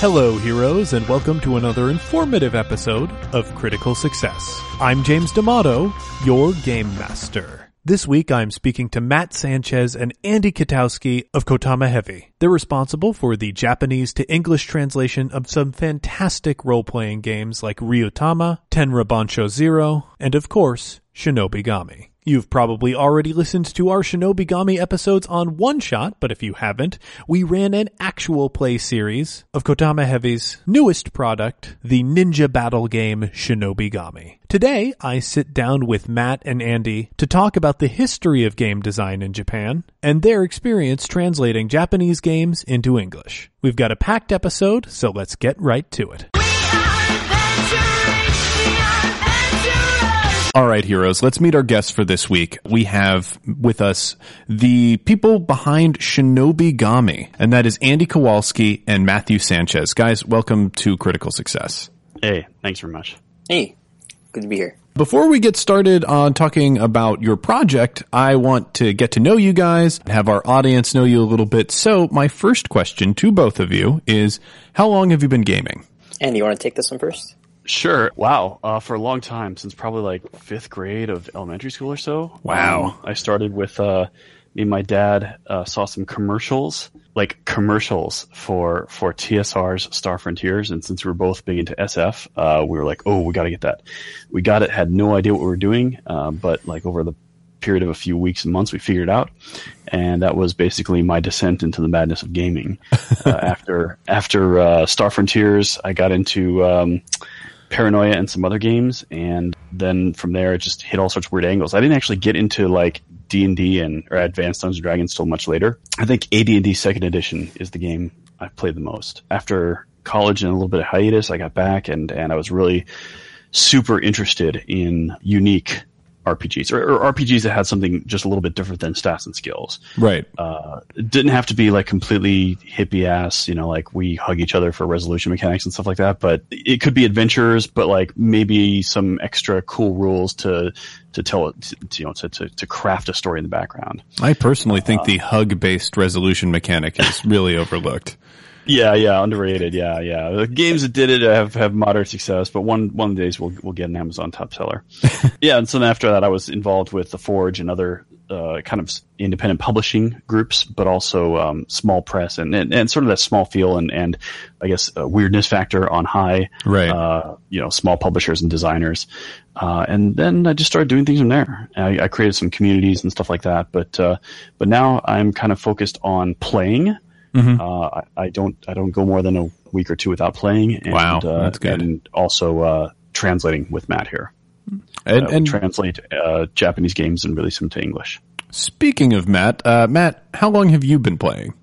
Hello, heroes, and welcome to another informative episode of Critical Success. I'm James D'Amato, your game master. This week I'm speaking to Matt Sanchez and Andy Kitowski of Kotodama Heavy. They're responsible for the Japanese to English translation of some fantastic role-playing games like Ryutama, Tenra Bansho Zero, and of course, Shinobigami. You've probably already listened to our Shinobigami episodes on One Shot, but if you haven't, we ran an actual play series of Kotodama Heavy's newest product, the ninja battle game Shinobigami. Today, I sit down with Matt and Andy to talk about the history of game design in Japan and their experience translating Japanese games into English. We've got a packed episode, so let's get right to it. All right, heroes, let's meet our guests for this week. We have with us the people behind Shinobigami, and that is Andy Kitowski and Matthew Sanchez. Guys, welcome to Critical Success. Hey, thanks very much. Hey, good to be here. Before we get started on talking about your project, I want to get to know you guys, have our audience know you a little bit. So my first question to both of you is, how long have you been gaming? Andy, you want to take this one first? Sure. Wow. Uh, for a long time, since probably like fifth grade of elementary school or so. Wow. Um, I started with uh, me and my dad uh, saw some commercials, like commercials for for TSR's Star Frontiers, and since we were both big into SF, uh, we were like, oh, we got to get that. We got it. Had no idea what we were doing, uh, but like over the period of a few weeks and months, we figured it out, and that was basically my descent into the madness of gaming. uh, after after uh, Star Frontiers, I got into um, Paranoia and some other games, and then from there it just hit all sorts of weird angles. I didn't actually get into like D and D and or Advanced Dungeons and Dragons till much later. I think AD&D Second Edition is the game I've played the most. After college and a little bit of hiatus, I got back and and I was really super interested in unique RPGs or, or, RPGs that had something just a little bit different than stats and skills. Right. Uh, it didn't have to be like completely hippie ass, you know, like we hug each other for resolution mechanics and stuff like that. But it could be adventures, but like maybe some extra cool rules to to tell it, to, you know, to, to, to craft a story in the background. I personally think uh, the hug based resolution mechanic is really overlooked. Yeah, yeah, underrated. Yeah, yeah. The games that did it have, have moderate success, but one one of the days we'll we'll get an Amazon top seller. yeah, and so then after that, I was involved with the Forge and other uh, kind of independent publishing groups, but also um, small press and, and, and sort of that small feel and and I guess weirdness factor on high. Right. Uh, you know, small publishers and designers, uh, and then I just started doing things from there. I, I created some communities and stuff like that, but uh, but now I'm kind of focused on playing. Mm-hmm. Uh, I, I, don't I don't go more than a week or two without playing. And, wow, that's good. And also uh, translating with Matt here. And, uh, and translate uh, Japanese games and release them to English. Speaking of Matt, uh, Matt, how long have you been playing?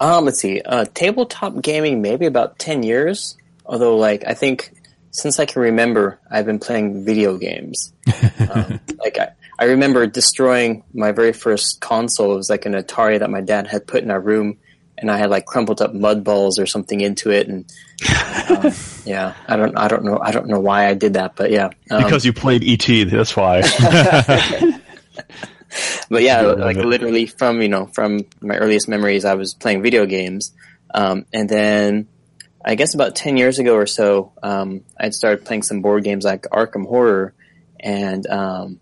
Um, let's see. tabletop gaming, maybe about ten years. Although, like, I think since I can remember, I've been playing video games. um, like I, I remember destroying my very first console. It was like an Atari that my dad had put in our room and I had like crumpled up mud balls or something into it, and um, yeah, I don't, I don't know, I don't know why I did that, but yeah, um, because you played ET, that's why. but yeah, like literally from you know from my earliest memories, I was playing video games, um, and then I guess about ten years ago or so, um, I'd started playing some board games like Arkham Horror, and um,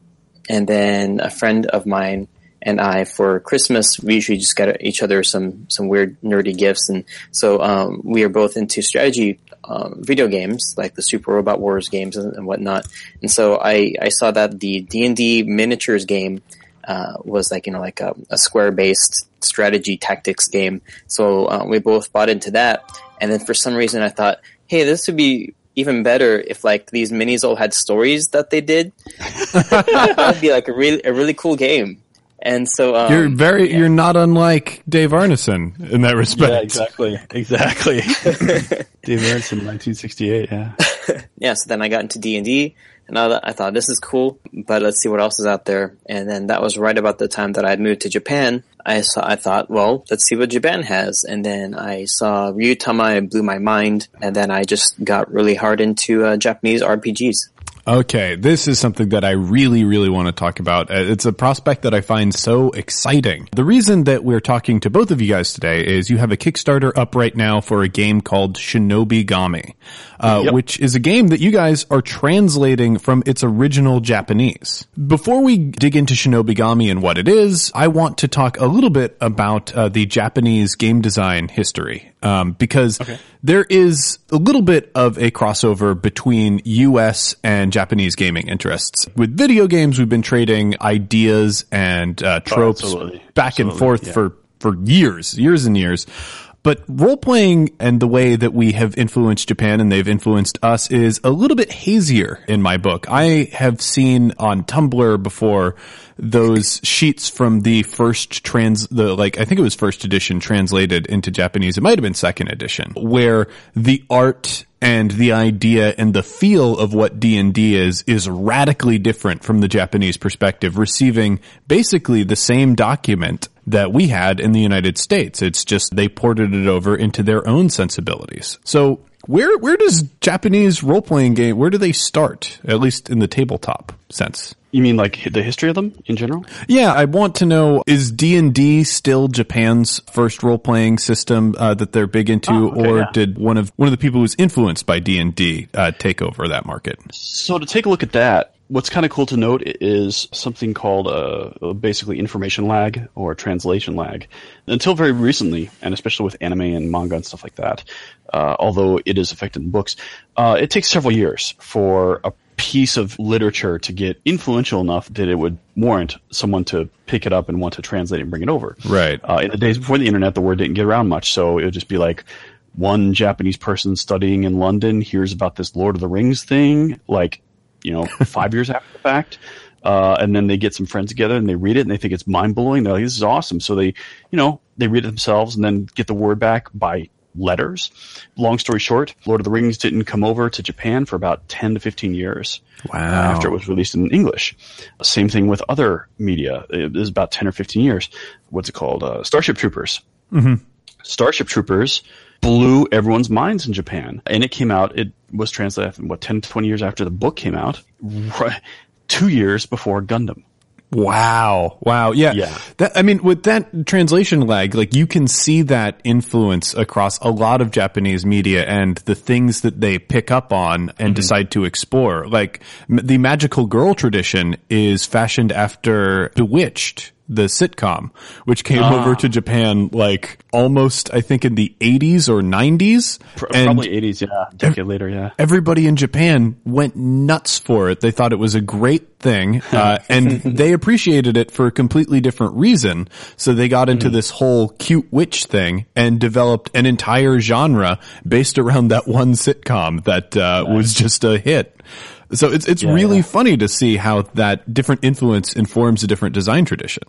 and then a friend of mine and I for Christmas we usually just get each other some some weird nerdy gifts, and so um, we are both into strategy um, video games like the Super Robot Wars games and, and, whatnot. And so I I saw that the D and D miniatures game uh, was like you know like a, a square based strategy tactics game. So uh, we both bought into that, and then for some reason I thought, hey, this would be even better if like these minis all had stories that they did. that would be like a really a really cool game. And so um, you're very yeah. you're not unlike Dave Arneson in that respect. Yeah, exactly, exactly. Dave Arneson, 1968. Yeah. yeah. So then I got into D and D, and I, thought this is cool, but let's see what else is out there. And then that was right about the time that I had moved to Japan. I saw, I thought, well, let's see what Japan has. And then I saw Ryutama, it blew my mind, and then I just got really hard into uh, Japanese RPGs. Okay, this is something that I really, really want to talk about. Uh, It's a prospect that I find so exciting. The reason that we're talking to both of you guys today is you have a Kickstarter up right now for a game called Shinobigami, uh, Yep. which is a game that you guys are translating from its original Japanese. Before we dig into Shinobigami and what it is, I want to talk a little bit about uh, the Japanese game design history, um, because there is a little bit of a crossover between U.S. and Japanese gaming interests. With video games, we've been trading ideas and uh, tropes absolutely. back and forth yeah. for for years, years and years. But role playing and the way that we have influenced Japan and they've influenced us is a little bit hazier in my book. I have seen on Tumblr before those sheets from the first trans, the like, I think it was first edition translated into Japanese. It might have been second edition where the art and the idea and the feel of what D&D is is radically different from the Japanese perspective receiving basically the same document that we had in the United States. It's just they ported it over into their own sensibilities. So where where does Japanese role playing game where do they start? At least in the tabletop sense. You mean like the history of them in general? Yeah, I want to know is D&D still Japan's first role playing system uh, that they're big into Oh, okay, or yeah. did one of one of the people who's influenced by D&D uh, take over that market? So to take a look at that, what's kind of cool to note is something called uh, basically information lag or translation lag. Until very recently, and especially with anime and manga and stuff like that, uh, although it is affected in books, uh, it takes several years for a piece of literature to get influential enough that it would warrant someone to pick it up and want to translate it and bring it over. Right. Uh, in the days before the internet, the word didn't get around much, so it would just be like one Japanese person studying in London hears about this Lord of the Rings thing, like you know, five years after the fact. Uh, and then they get some friends together and they read it and they think it's mind blowing. They're like, this is awesome. So they, you know, they read it themselves and then get the word back by letters. Long story short, Lord of the Rings didn't come over to Japan for about 10 to 15 years. Wow. After it was released in English. Same thing with other media. It was about 10 or 15 years. What's it called? Uh, Starship Troopers. Starship Troopers blew everyone's minds in Japan. And it came out, it was translated, what, 10, to 20 years after the book came out, right, two years before Gundam. Wow. Wow. Yeah. Yeah. That, I mean, with that translation lag, like you can see that influence across a lot of Japanese media and the things that they pick up on and mm-hmm. decide to explore. Like m- the magical girl tradition is fashioned after Bewitched. The sitcom, which came over to Japan like almost, I think in the 80s or 90s. Pr- and Probably 80s, yeah. A decade later, yeah. everybody in Japan went nuts for it. They thought it was a great thing, uh, and they appreciated it for a completely different reason. So they got into this whole cute witch thing and developed an entire genre based around that one sitcom that uh, was just a hit. So it's it's really yeah. funny to see how that different influence informs a different design tradition.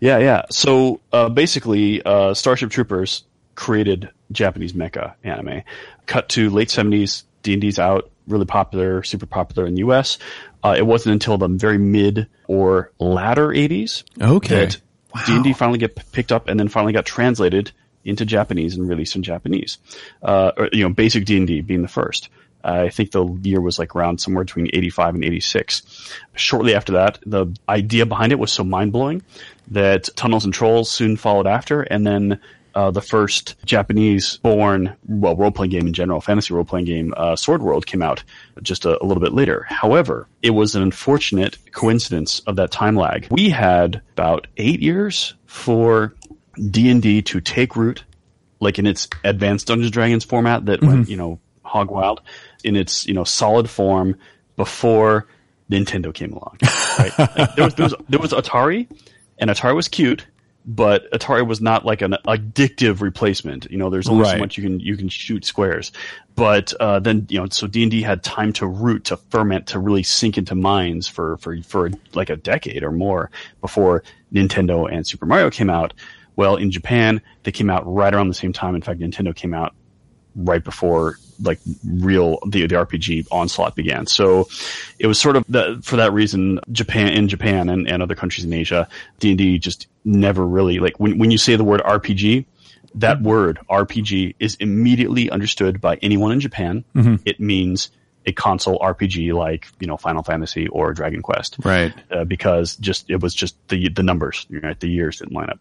Yeah, yeah. So uh, basically, uh, Starship Troopers created Japanese mecha anime. Cut to late seventies, D and D's out, really popular, super popular in the U.S. Uh, it wasn't until the very mid or latter eighties Okay. that D and D finally get p- picked up and then finally got translated into Japanese and released in Japanese. Uh, or, you know, basic D and D being the first. I think the year was like around somewhere between 85 and 86. Shortly after that, the idea behind it was so mind blowing that Tunnels and Trolls soon followed after, and then uh, the first Japanese born, well, role playing game in general, fantasy role playing game, uh, Sword World came out just a, a little bit later. However, it was an unfortunate coincidence of that time lag. We had about eight years for D&D to take root, like in its advanced Dungeons Dragons format that went, you know, hog wild, in its, you know, solid form before Nintendo came along. Right? Like, there was, there was, there was Atari, and Atari was cute, but Atari was not like an addictive replacement. You know, there's only Right. so much you can you can shoot squares. But uh, then you know, so D and D had time to root, to ferment, to really sink into minds for for for like a decade or more before Nintendo and Super Mario came out. Well, in Japan, they came out right around the same time. In fact, Nintendo came out right before like real the the RPG onslaught began. So it was sort of the, for that reason Japan in Japan and, and other countries in Asia, D and D just never really like when when you say the word RPG, that word RPG is immediately understood by anyone in Japan. Mm-hmm. It means a console RPG like you know Final Fantasy or Dragon Quest, right? Uh, because just it was just the the numbers, right? The years didn't line up.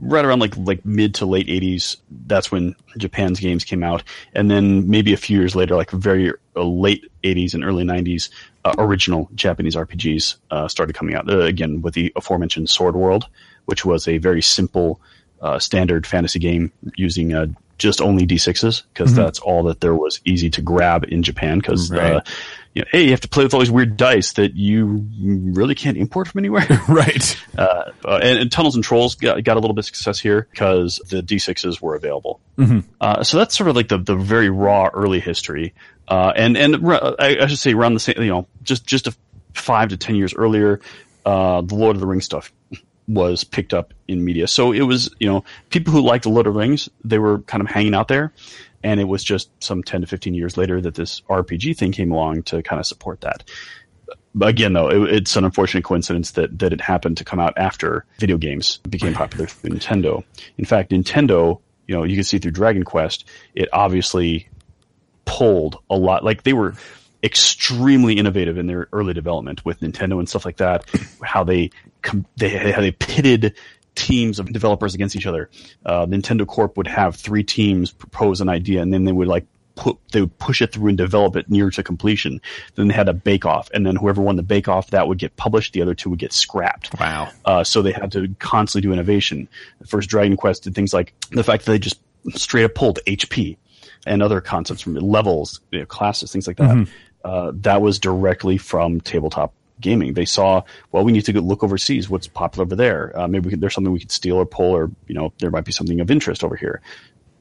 Right around like like mid to late '80s, that's when Japan's games came out, and then maybe a few years later, like very uh, late '80s and early '90s, uh, original Japanese RPGs uh, started coming out uh, again with the aforementioned Sword World, which was a very simple. Uh, standard fantasy game using uh, just only D6s because mm-hmm. that's all that there was easy to grab in Japan because right. uh, you know, hey, you have to play with all these weird dice that you really can't import from anywhere. right. Uh, uh, and, and, Tunnels and Trolls got, got, a little bit of success here because the D6s were available. Mm-hmm. Uh, so that's sort of like the, the very raw early history. Uh, and, and I, I, should say around the same, you know, just, just a five to ten years earlier, uh, the Lord of the Rings stuff was picked up in media. So it was, you know, people who liked the Lord of the Rings, they were kind of hanging out there. And it was just some 10 to 15 years later that this RPG thing came along to kind of support that. But again, though, it, it's an unfortunate coincidence that, that it happened to come out after video games became popular through Nintendo. In fact, Nintendo, you know, you can see through Dragon Quest, it obviously pulled a lot. Like they were, extremely innovative in their early development with Nintendo and stuff like that. How they they how they pitted teams of developers against each other. Uh, Nintendo Corp would have three teams propose an idea, and then they would like put they would push it through and develop it near to completion. Then they had a bake off, and then whoever won the bake off that would get published. The other two would get scrapped. Wow! Uh, so they had to constantly do innovation. The first Dragon Quest did things like the fact that they just straight up pulled HP and other concepts from levels, you know, classes, things like that. Mm-hmm uh, that was directly from tabletop gaming. They saw, well, we need to look overseas. What's popular over there? Uh, maybe could, there's something we could steal or pull, or you know, there might be something of interest over here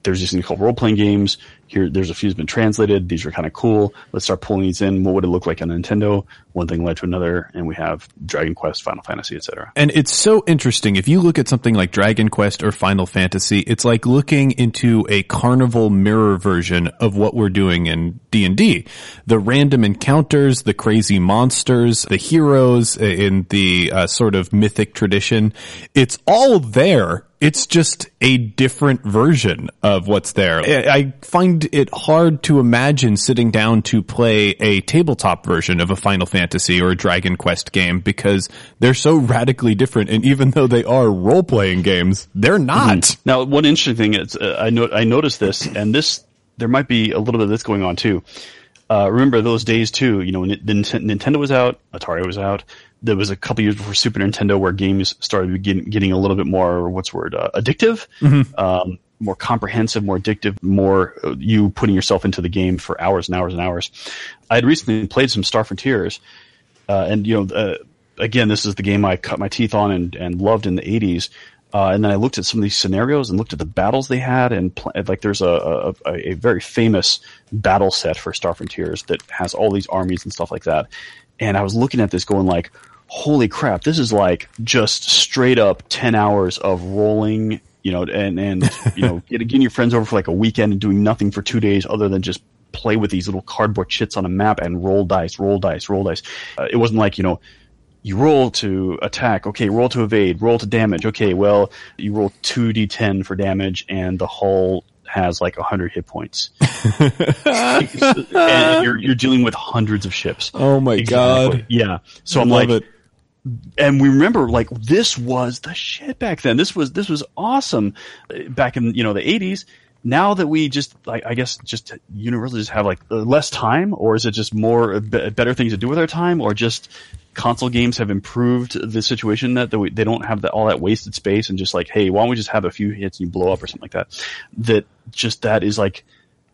there's this thing called role playing games. Here, there's a few that's been translated. These are kind of cool. Let's start pulling these in. What would it look like on Nintendo? One thing led to another, and we have Dragon Quest, Final Fantasy, etc. And it's so interesting. If you look at something like Dragon Quest or Final Fantasy, it's like looking into a carnival mirror version of what we're doing in D and D. The random encounters, the crazy monsters, the heroes in the uh, sort of mythic tradition. It's all there it's just a different version of what's there. I find it hard to imagine sitting down to play a tabletop version of a Final Fantasy or a Dragon Quest game because they're so radically different. And even though they are role playing games, they're not. Mm-hmm. Now, one interesting thing is uh, I know I noticed this, and this there might be a little bit of this going on too. Uh, remember those days too. You know, when it, Nintendo was out, Atari was out there was a couple years before Super Nintendo where games started getting, getting a little bit more what's word uh, addictive, mm-hmm. um, more comprehensive, more addictive, more uh, you putting yourself into the game for hours and hours and hours. I had recently played some Star Frontiers, uh, and you know, uh, again, this is the game I cut my teeth on and, and loved in the '80s. Uh, and then I looked at some of these scenarios and looked at the battles they had, and pl- like there's a, a, a very famous battle set for Star Frontiers that has all these armies and stuff like that. And I was looking at this, going like, holy crap, this is like just straight up 10 hours of rolling, you know, and, and, you know, getting your friends over for like a weekend and doing nothing for two days other than just play with these little cardboard chits on a map and roll dice, roll dice, roll dice. Uh, it wasn't like, you know, you roll to attack, okay, roll to evade, roll to damage, okay, well, you roll 2d10 for damage and the hull has like 100 hit points. and you're, you're dealing with hundreds of ships. Oh my exactly. god. Yeah. So I am like, it and we remember like this was the shit back then. This was this was awesome uh, back in you know the 80s. Now that we just like I guess just universally just have like uh, less time, or is it just more uh, better things to do with our time, or just console games have improved the situation that they don't have that, all that wasted space and just like hey why don't we just have a few hits and you blow up or something like that. That just that is like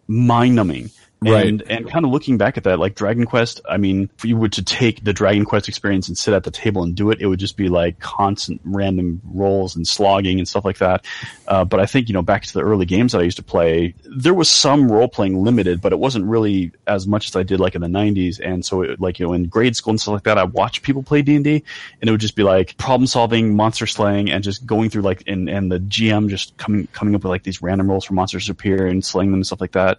mind numbing Right. And, and kind of looking back at that, like Dragon Quest, I mean, if you were to take the Dragon Quest experience and sit at the table and do it, it would just be like constant random rolls and slogging and stuff like that. Uh, but I think, you know, back to the early games that I used to play, there was some role playing limited, but it wasn't really as much as I did like in the 90s. And so it, like, you know, in grade school and stuff like that, I watched people play D&D and it would just be like problem solving, monster slaying, and just going through like, and, and the GM just coming, coming up with like these random rolls for monsters to appear and slaying them and stuff like that.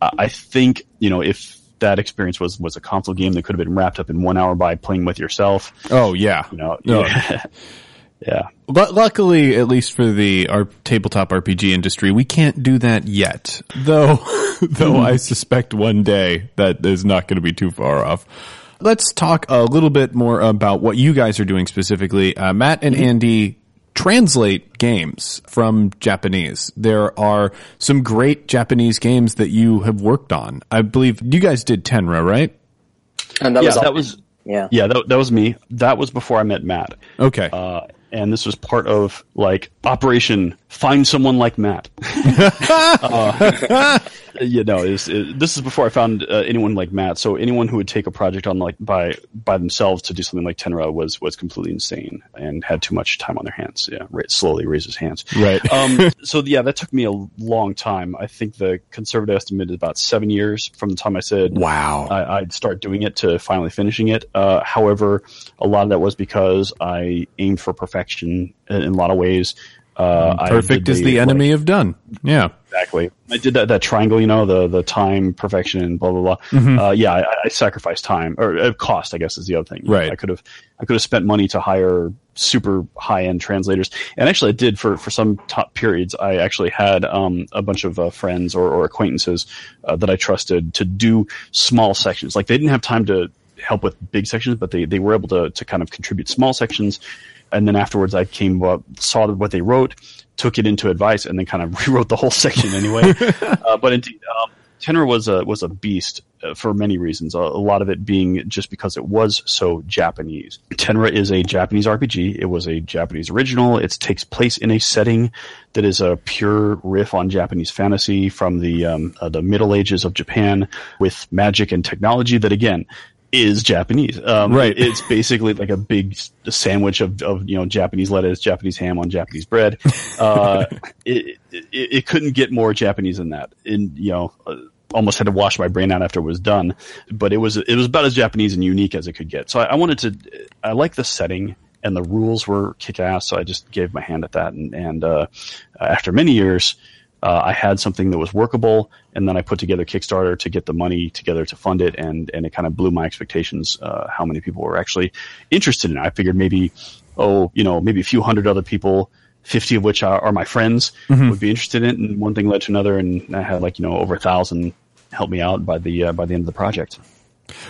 I think you know if that experience was was a console game that could have been wrapped up in one hour by playing with yourself. Oh yeah, you know. No. Yeah. Lu luckily, at least for the our tabletop RPG industry, we can't do that yet. Though, though I suspect one day that is not going to be too far off. Let's talk a little bit more about what you guys are doing specifically. Uh, Matt and Andy translate games from Japanese. There are some great Japanese games that you have worked on. I believe you guys did Tenra, right? And that yeah, was that was yeah. yeah, that, that was me. That was before I met Matt. Okay. Uh, and this was part of like Operation Find Someone Like Matt. uh, you know, is this is before I found uh, anyone like Matt. So anyone who would take a project on like by by themselves to do something like Tenra was was completely insane and had too much time on their hands. Yeah, right, slowly raise his hands. Right. um, so yeah, that took me a long time. I think the conservative estimate is about seven years from the time I said wow. I, I'd start doing it to finally finishing it. Uh, however, a lot of that was because I aimed for perfection in, in a lot of ways. Uh, I Perfect is the enemy like, of done. Yeah. Exactly. I did that, that triangle, you know, the, the time, perfection, and blah, blah, blah. Mm-hmm. Uh, yeah, I, I sacrificed time or uh, cost, I guess is the other thing. Right. I could have, I could have spent money to hire super high end translators. And actually I did for, for some top periods. I actually had, um, a bunch of uh, friends or, or acquaintances, uh, that I trusted to do small sections. Like they didn't have time to help with big sections, but they, they were able to, to kind of contribute small sections. And then afterwards I came up, saw what they wrote, took it into advice and then kind of rewrote the whole section anyway. uh, but indeed, um, Tenra was a was a beast uh, for many reasons. A, a lot of it being just because it was so Japanese. Tenra is a Japanese RPG. It was a Japanese original. It takes place in a setting that is a pure riff on Japanese fantasy from the um, uh, the Middle Ages of Japan with magic and technology that again is Japanese. Um, Right. It's basically like a big sandwich of, of, you know, Japanese lettuce, Japanese ham on Japanese bread. Uh, it, it, it couldn't get more Japanese than that. And, you know, uh, almost had to wash my brain out after it was done, but it was, it was about as Japanese and unique as it could get. So I, I wanted to, I like the setting and the rules were kick ass. So I just gave my hand at that. And, and, uh, after many years, uh, I had something that was workable, and then I put together Kickstarter to get the money together to fund it, and and it kind of blew my expectations. Uh, how many people were actually interested in it? I figured maybe, oh, you know, maybe a few hundred other people, fifty of which are, are my friends, would be interested in it, and one thing led to another, and I had like you know over a thousand help me out by the uh, by the end of the project.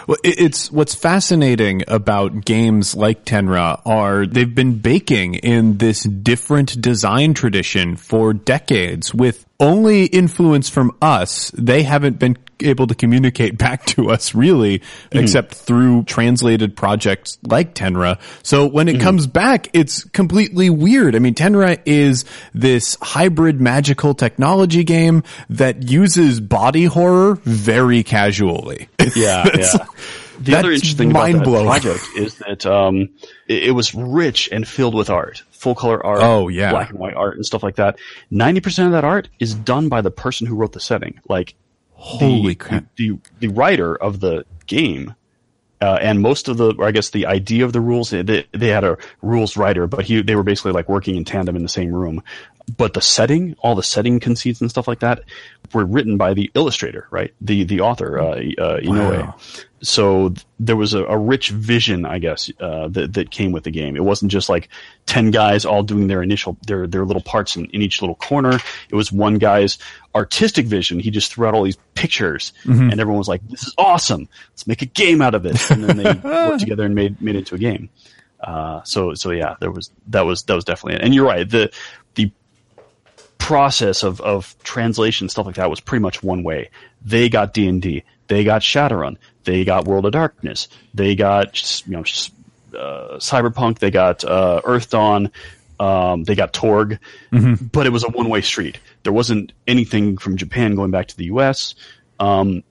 Well, it's what's fascinating about games like Tenra are they've been baking in this different design tradition for decades with only influence from us. They haven't been able to communicate back to us really, except through translated projects like Tenra. So when it comes back, it's completely weird. I mean, Tenra is this hybrid magical technology game that uses body horror very casually. Yeah, yeah. The other interesting thing about that project is that um, it, it was rich and filled with art, full color art, Oh, yeah. black and white art and stuff like that. Ninety percent of that art is done by the person who wrote the setting. Like Holy the, crap. The, the writer of the game, uh, and most of the, or I guess the idea of the rules, they, they had a rules writer, but he, they were basically like working in tandem in the same room. But the setting, all the setting conceits and stuff like that were written by the illustrator, right? The, the author, uh, uh, Inoue. Wow. So th- there was a, a rich vision, I guess, uh, that, that came with the game. It wasn't just like 10 guys all doing their initial, their, their little parts in, in each little corner. It was one guy's artistic vision. He just threw out all these pictures and everyone was like, this is awesome. Let's make a game out of it. And then they worked together and made, made it into a game. Uh, so, so yeah, there was, that was, that was definitely it. And you're right. The, the process of, of translation stuff like that was pretty much one way. They got D and D, they got Shadowrun, they got World of Darkness, they got you know uh, Cyberpunk, they got uh, Earthdawn, um, they got Torg, but it was a one way street. There wasn't anything from Japan going back to the U.S. Um,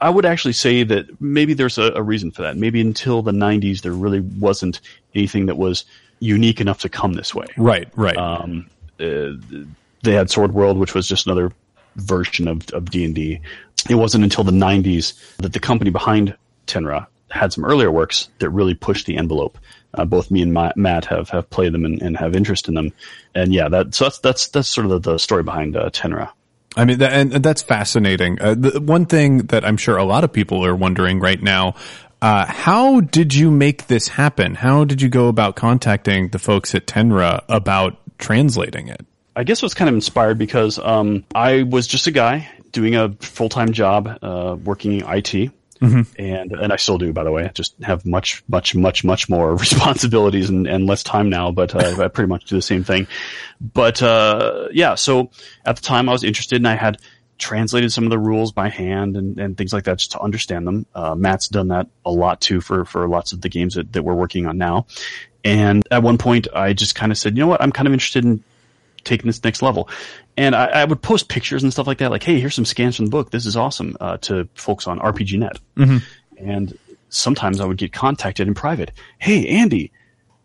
I would actually say that maybe there's a, a reason for that. Maybe until the 90s, there really wasn't anything that was unique enough to come this way Right, right. um, uh, they had Sword World, which was just another version of of D and D. It wasn't until the '90s that the company behind Tenra had some earlier works that really pushed the envelope. Uh, both me and Ma- Matt have have played them and, and have interest in them, and yeah, that so that's that's that's sort of the, the story behind uh, Tenra. I mean, that, and and that's fascinating. Uh, the one thing that I'm sure a lot of people are wondering right now, Uh, how did you make this happen? How did you go about contacting the folks at Tenra about translating it? I guess it was kind of inspired because um, I was just a guy doing a full time job, uh, working in IT. Mm-hmm. And and I still do, by the way. I just have much, much, much, much more responsibilities and, and less time now, but uh, I pretty much do the same thing. But uh, yeah, so at the time I was interested, and I had translated some of the rules by hand and, and things like that just to understand them. Uh, Matt's done that a lot too for for lots of the games that, that we're working on now. And at one point, I just kind of said, you know what, I'm kind of interested in taking this next level. And I, I, would post pictures and stuff like that, like, hey, here's some scans from the book. This is awesome, uh, to folks on RPGNet. Mm-hmm. And sometimes I would get contacted in private. Hey, Andy,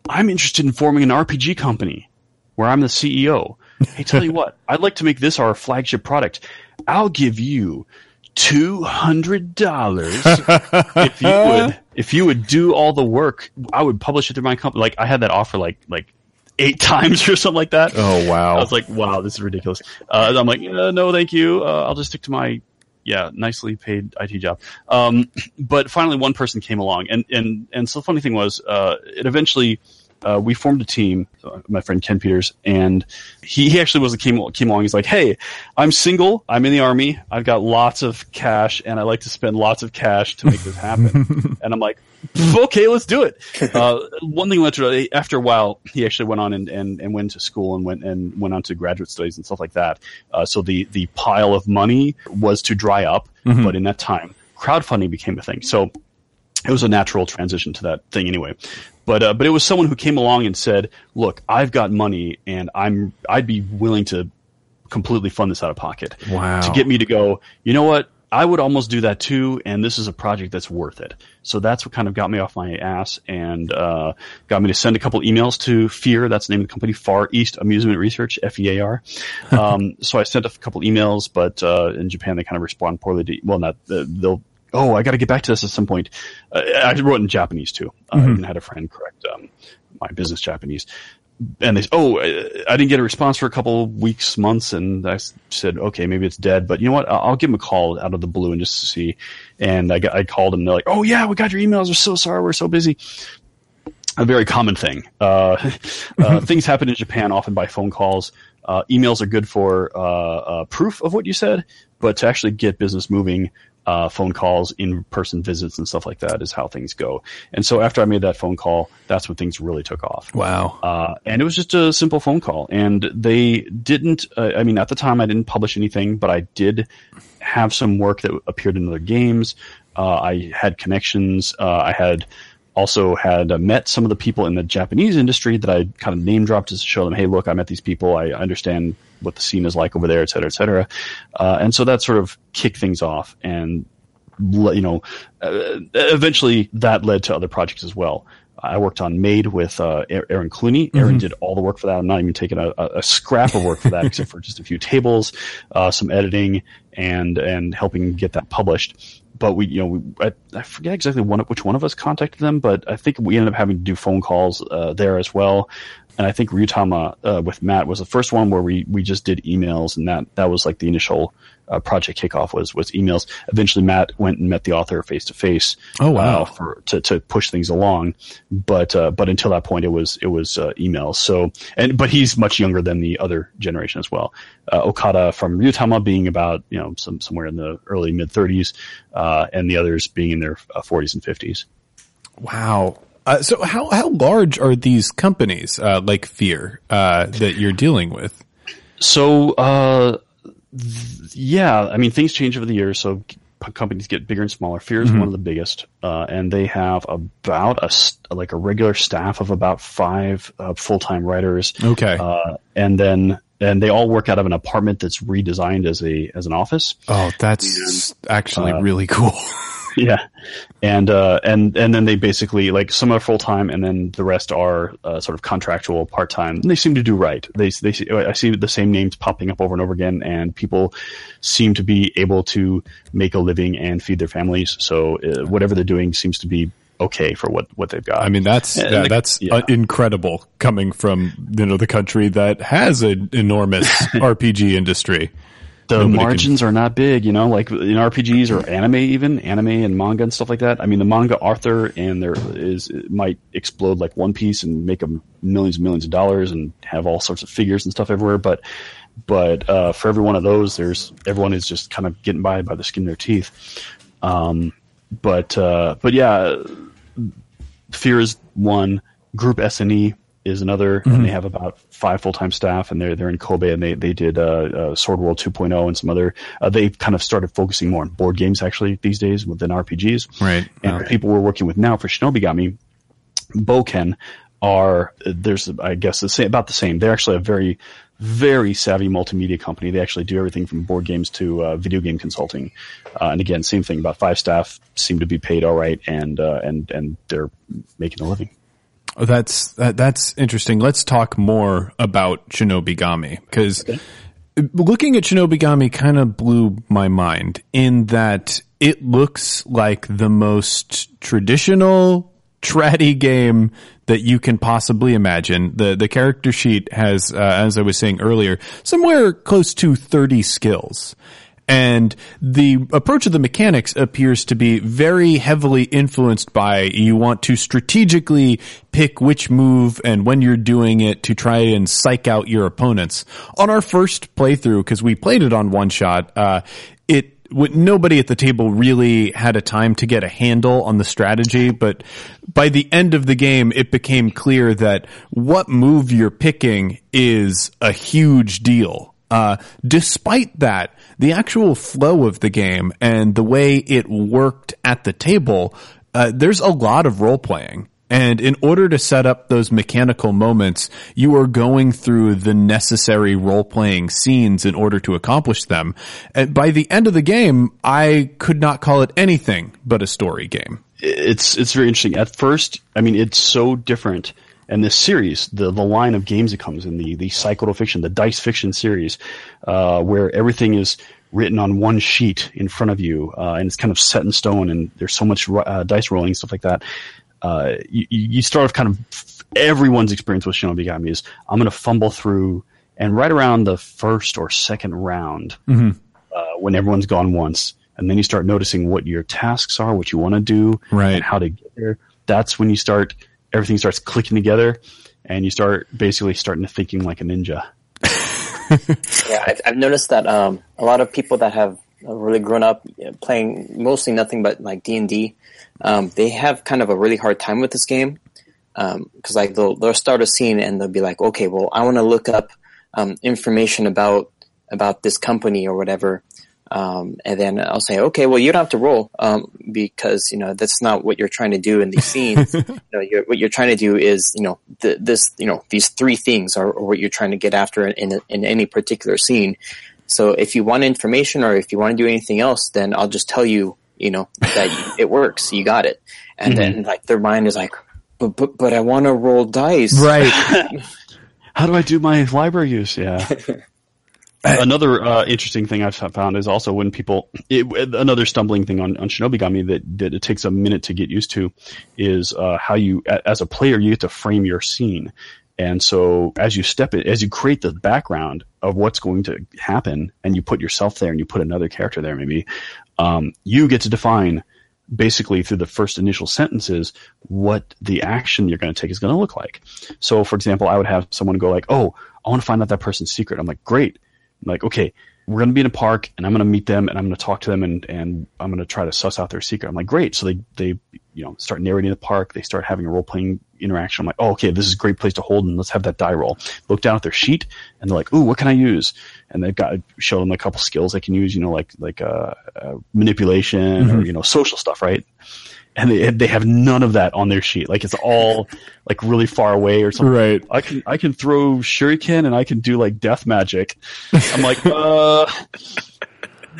I'm interested in forming an RPG company where I'm the CEO. Hey, tell you what, I'd like to make this our flagship product. I'll give you two hundred dollars if you would if you would do all the work. I would publish it through my company. Like I had that offer like like eight times or something like that. Oh wow! I was like, wow, this is ridiculous. Uh, I'm like, uh, no, thank you. Uh, I'll just stick to my yeah, nicely paid IT job. Um, but finally, one person came along, and and and so the funny thing was, uh, it eventually. Uh, we formed a team, my friend Ken Peters, and he, he actually was a came came along. He's like, "Hey, I'm single. I'm in the army. I've got lots of cash, and I like to spend lots of cash to make this happen." and I'm like, okay, let's do it. Uh, one thing led to after a while, he actually went on and, and, and went to school and went and went on to graduate studies and stuff like that. Uh, so the the pile of money was to dry up, mm-hmm. but in that time, crowdfunding became a thing. So it was a natural transition to that thing anyway. But uh, but it was someone who came along and said, "Look, I've got money, and I'm I'd be willing to completely fund this out of pocket wow. to get me to go. You know what? I would almost do that too, and this is a project that's worth it. So that's what kind of got me off my ass and uh, got me to send a couple emails to FEAR. That's the name of the company, Far East Amusement Research, F-E-A-R. Um, so I sent a couple emails, but uh, in Japan they kind of respond poorly. To, well, not they'll. Oh, I got to get back to this at some point. Uh, I wrote in Japanese too. Mm-hmm. I even had a friend correct um, my business Japanese. And they said, oh I didn't get a response for a couple weeks months and I said okay maybe it's dead. But you know what? I'll give them a call out of the blue and just to see. And I got, I called them they're like oh yeah we got your emails. We're so sorry. We're so busy. A very common thing. Uh, uh, things happen in Japan often by phone calls. Uh, emails are good for uh, uh, proof of what you said but to actually get business moving uh, phone calls, in person visits, and stuff like that is how things go. And so after I made that phone call, that's when things really took off. Wow. Uh, and it was just a simple phone call. And they didn't, uh, I mean, at the time I didn't publish anything, but I did have some work that appeared in other games. Uh, I had connections. Uh, I had also had uh, met some of the people in the Japanese industry that I kind of name dropped to show them, hey, look, I met these people. I understand what the scene is like over there, et cetera, et cetera. Uh, and so that sort of kicked things off. And, you know, uh, eventually that led to other projects as well. I worked on Maid with uh, Ewen Cluney. Ewen mm-hmm. did all the work for that. I'm not even taking a, a scrap of work for that, except for just a few tables, uh, some editing, and and helping get that published but we, you know, we, I, I, forget exactly one, which one of us contacted them, but I think we ended up having to do phone calls uh, there as well. And I think Ryutama uh, with Matt was the first one where we, we just did emails, and that that was like the initial uh, project kickoff was was emails. Eventually, Matt went and met the author face to face. Oh wow! Uh, for to, to push things along, but uh, but until that point, it was it was uh, emails. So and but he's much younger than the other generation as well. Uh, Okada from Ryutama being about you know some somewhere in the early mid thirties, uh, and the others being in their forties and fifties. Wow. Uh, so how how large are these companies uh, like Fear uh, that you're dealing with? So yeah, I mean things change over the years, so companies get bigger and smaller. Fear is mm-hmm. one of the biggest, uh, and they have about a like a regular staff of about five uh, full time writers. Okay, uh, and then and they all work out of an apartment that's redesigned as a as an office. Oh, that's and, actually uh, really cool. yeah, and uh, and and then they basically like some are full time, and then the rest are uh, sort of contractual part time. They seem to do right. They they I see the same names popping up over and over again, and people seem to be able to make a living and feed their families. So uh, whatever they're doing seems to be okay for what, what they've got. I mean, that's yeah, the, that's yeah. Uh, incredible coming from you know the country that has an enormous RPG industry. The Nobody margins are not big, you know, like in RPGs or anime, even anime and manga and stuff like that. I mean, the manga Arthur and there is it might explode like One Piece and make them millions and millions of dollars and have all sorts of figures and stuff everywhere. But but uh, for every one of those, there's everyone is just kind of getting by by the skin of their teeth. Um, but uh, but yeah, Fear is one. Group SNE is another, and they have about five full time staff, and they're they're in Kobe, and they they did uh, uh, Sword World 2.0 and some other. Uh, they kind of started focusing more on board games actually these days within RPGs. Right. And the people we're working with now for Shinobigami, Boken are there's I guess the same about the same. They're actually a very very savvy multimedia company. They actually do everything from board games to uh, video game consulting. Uh, and again, same thing. About five staff seem to be paid all right, and uh, and and they're making a living. Oh, that's that, that's interesting. Let's talk more about Shinobigami because looking at Shinobigami kind of blew my mind in that it looks like the most traditional tratty game that you can possibly imagine. The the character sheet has, uh, as I was saying earlier, somewhere close to thirty skills. And the approach of the mechanics appears to be very heavily influenced by you want to strategically pick which move and when you're doing it to try and psych out your opponents. On our first playthrough, because we played it on one shot, uh, it nobody at the table really had a time to get a handle on the strategy, but by the end of the game, it became clear that what move you're picking is a huge deal. Uh, despite that, the actual flow of the game and the way it worked at the table, uh, there's a lot of role playing. And in order to set up those mechanical moments, you are going through the necessary role playing scenes in order to accomplish them. And by the end of the game, I could not call it anything but a story game. It's it's very interesting. At first, I mean, it's so different. And this series, the the line of games that comes in the the Saikoro Fiction, the dice fiction series, uh, where everything is written on one sheet in front of you, uh, and it's kind of set in stone, and there's so much uh, dice rolling and stuff like that. Uh, you, you start off kind of everyone's experience with Shinobigami is I'm going to fumble through, and right around the first or second round, uh, when everyone's gone once, and then you start noticing what your tasks are, what you want to do, Right. and how to get there. That's when you start everything starts clicking together, and you start basically starting to thinking like a ninja. Yeah, I've, I've noticed that um, a lot of people that have really grown up playing mostly nothing but like D and D, um, they have kind of a really hard time with this game because like they'll they'll start a scene and they'll be like, okay, well, I want to look up um, information about about this company or whatever. Um, and then I'll say, okay, well, you don't have to roll um, because you know that's not what you're trying to do in these scenes. you know, you're, what you're trying to do is, you know, th- this, you know, these three things are, are what you're trying to get after in in, in any particular scene. So if you want information or if you want to do anything else, then I'll just tell you, you know, that it works. You got it. And then like their mind is like, but but but I want to roll dice. Right. How do I do my library use? Yeah. another uh, interesting thing I've found is also when people it, another stumbling thing on, on Shinobigami that, that it takes a minute to get used to is uh, how you as a player you get to frame your scene. And so as you step it, as you create the background of what's going to happen and you put yourself there and you put another character there maybe, um, you get to define basically through the first initial sentences what the action you're going to take is going to look like. So for example, I would have someone go like, "Oh, I want to find out that person's secret." I'm like, "Great." Like, "Okay, we're going to be in a park and I'm going to meet them and I'm going to talk to them and, and I'm going to try to suss out their secret." I'm like, "Great." So they they you know start narrating the park, they start having a role playing interaction. I'm like, "Oh, okay, this is a great place to hold and let's have that die roll." Look down at their sheet and they're like, "Ooh, what can I use?" And they've got show them a couple skills they can use, you know, like like uh, uh manipulation or you know social stuff, right? And they they have none of that on their sheet. Like it's all like really far away or something. Right. I can I can throw shuriken and I can do like death magic. I'm like, uh,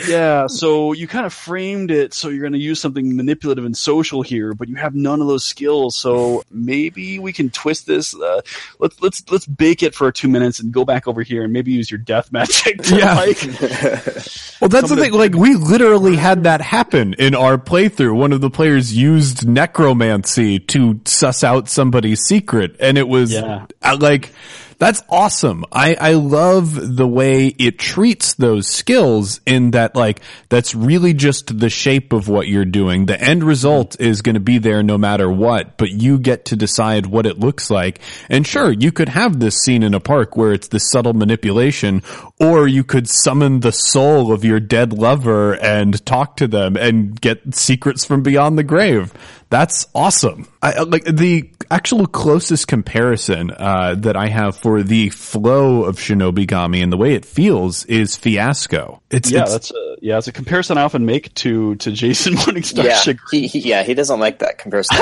yeah. So you kind of framed it so you're going to use something manipulative and social here, but you have none of those skills. So maybe we can twist this. Uh, let's let's let's bake it for two minutes and go back over here and maybe use your death magic. To Yeah. like, Well, that's the of thing. Like, we literally had that happen in our playthrough. One of the players used necromancy to suss out somebody's secret, and it was Yeah. uh, like That's awesome. I, I love the way it treats those skills in that like, that's really just the shape of what you're doing. The end result is going to be there no matter what, but you get to decide what it looks like. And sure, you could have this scene in a park where it's this subtle manipulation, or you could summon the soul of your dead lover and talk to them and get secrets from beyond the grave. That's awesome. I like the actual closest comparison uh, that I have for the flow of Shinobigami and the way it feels is Fiasco. It's yeah, it's, that's a, yeah, it's a comparison I often make to to Jason Morningstar. Yeah, Sugar. he, he, yeah, he doesn't like that comparison.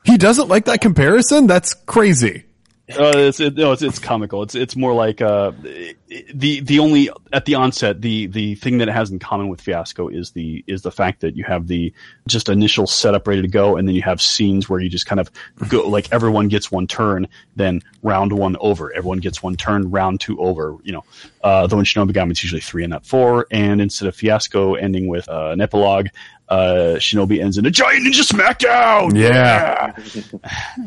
he doesn't like that comparison. That's crazy. Uh, it's it, no, it's it's comical. It's it's more like uh, the the only at the onset the the thing that it has in common with Fiasco is the is the fact that you have the just initial setup ready to go, and then you have scenes where you just kind of go like everyone gets one turn, then round one over, everyone gets one turn, round two over. You know, uh, though in Shinobigami it's usually three and not four, and instead of Fiasco ending with uh, an epilogue, uh, Shinobi ends in a giant ninja smackdown. Yeah.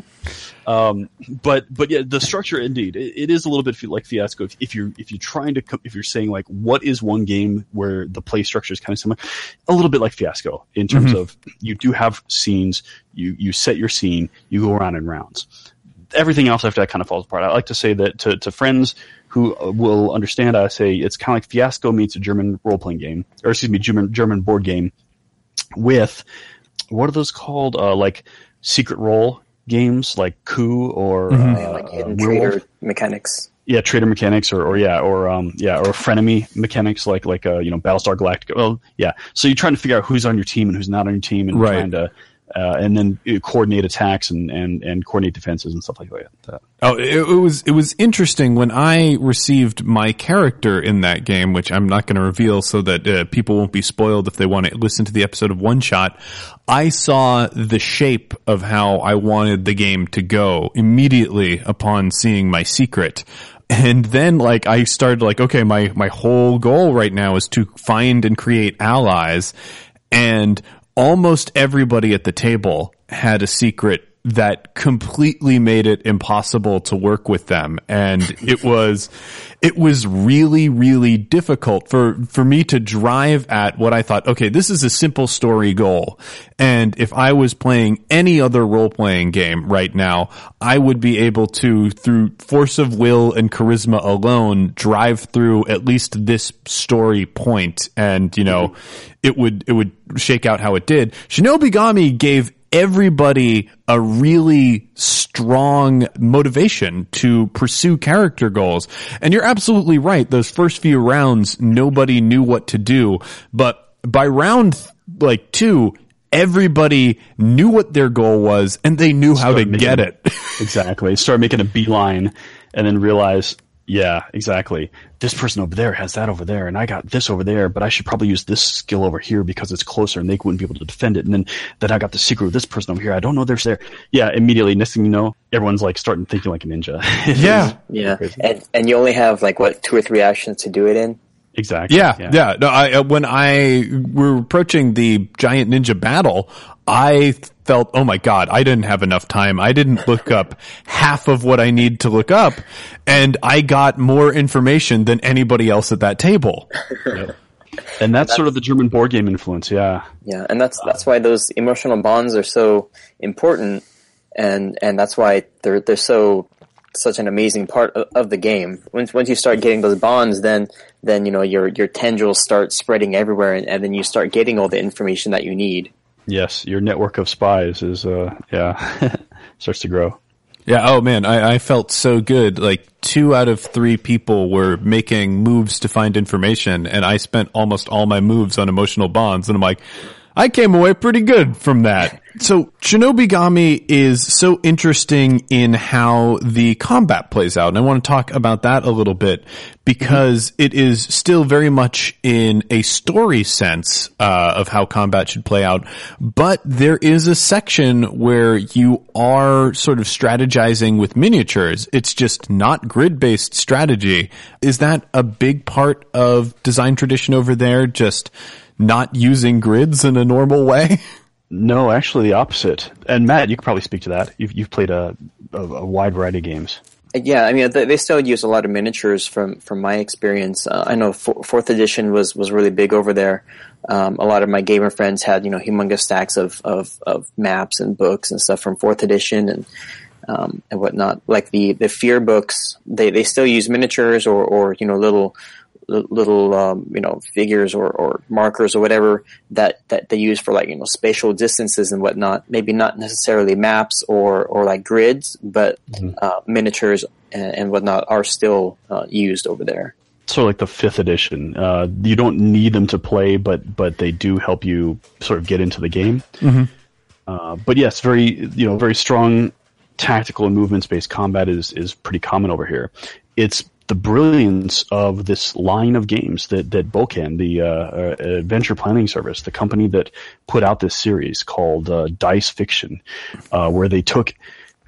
Um, but but yeah, the structure indeed it, it is a little bit like Fiasco. If, if you're if you're trying to if you're saying like what is one game where the play structure is kind of similar, a little bit like Fiasco in terms of you do have scenes, you you set your scene, you go around in rounds. Everything else after that kind of falls apart. I like to say that to, to friends who uh, will understand, I say it's kind of like Fiasco meets a German role playing game, or excuse me, German German board game with what are those called? Uh, like secret role games like Coup or Yeah, uh, like hidden Werewolf. trader mechanics. yeah, trader mechanics or, or yeah, or um, yeah, or frenemy mechanics like like uh, you know Battlestar Galactica. Well, yeah. So you're trying to figure out who's on your team and who's not on your team, and Right. trying to uh, and then uh, coordinate attacks and, and and coordinate defenses and stuff like that. Oh, it, it was it was interesting when I received my character in that game, which I'm not going to reveal so that uh, people won't be spoiled if they want to listen to the episode of One Shot. I saw the shape of how I wanted the game to go immediately upon seeing my secret. And then like I started like, okay, my, my whole goal right now is to find and create allies and almost everybody at the table had a secret that completely made it impossible to work with them. And it was, it was really, really difficult for, for me to drive at what I thought, okay, this is a simple story goal. And if I was playing any other role playing game right now, I would be able to, through force of will and charisma alone, drive through at least this story point and, you know, mm-hmm. it would, it would shake out how it did. Shinobigami gave everybody a really strong motivation to pursue character goals. And you're absolutely right. Those first few rounds, nobody knew what to do. But by round like two, everybody knew what their goal was and they knew how to Start get it. Exactly. Start making a beeline and then realize, yeah, exactly. This person over there has that over there, and I got this over there, but I should probably use this skill over here because it's closer and they wouldn't be able to defend it. And then, then I got the secret of this person over here. I don't know there's there. Yeah, immediately, next thing you know, everyone's like starting thinking like a ninja. yeah. Yeah, and and you only have like what two or three actions to do it in. Exactly. Yeah, yeah. No, I uh, when I were approaching the giant ninja battle, I felt, oh my god, I didn't have enough time. I didn't look up half of what I need to look up, and I got more information than anybody else at that table. And that's, sort of the German board game influence. Yeah. Yeah, and that's that's why those emotional bonds are so important, and and that's why they're they're so such an amazing part of, of the game. Once once you start getting those bonds, then then you know your your tendrils start spreading everywhere, and, and then you start getting all the information that you need. Yes, your network of spies is, uh, yeah, starts to grow. Yeah. Oh man, I, I felt so good. Like two out of three people were making moves to find information, and I spent almost all my moves on emotional bonds. And I'm like, I came away pretty good from that. So Shinobigami is so interesting in how the combat plays out. And I want to talk about that a little bit because it is still very much in a story sense, uh, of how combat should play out. But there is a section where you are sort of strategizing with miniatures. It's just not grid based strategy. Is that a big part of design tradition over there? Just not using grids in a normal way? No, actually the opposite. And Matt, you could probably speak to that. You've, you've played a, a, a wide variety of games. Yeah, I mean, they, still use a lot of miniatures from from my experience. Uh, I know fourth edition was was really big over there. Um, a lot of my gamer friends had you know humongous stacks of, of, of maps and books and stuff from fourth edition and um, and whatnot. Like the the fear books, they, they still use miniatures or or you know little little um, you know figures or, or markers or whatever that, that they use for like you know spatial distances and whatnot. Maybe not necessarily maps or or like grids, but mm-hmm. uh, miniatures and, and, whatnot are still uh, used over there. Sort of like the fifth edition. Uh, you don't need them to play, but but they do help you sort of get into the game. Mm-hmm. Uh, but yes, very you know very strong tactical and movements based combat is is pretty common over here. It's the brilliance of this line of games that that Bouken, the uh, uh, adventure planning service, the company that put out this series called uh, Dice Fiction, uh, where they took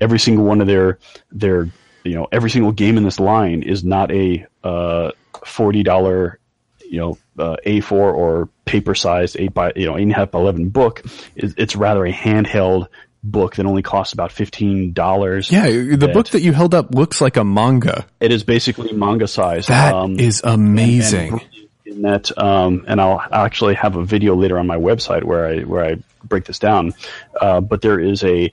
every single one of their their you know every single game in this line is not a uh, forty dollar you know uh, A4 or paper sized eight by you know eight and a half by eleven book. It's rather a handheld book that only costs about fifteen dollars. Yeah, the that, book that you held up looks like a manga. It is basically manga size. That um, is amazing. And, and in that, um, and I'll, I'll, actually have a video later on my website where I where I break this down. Uh, but there is a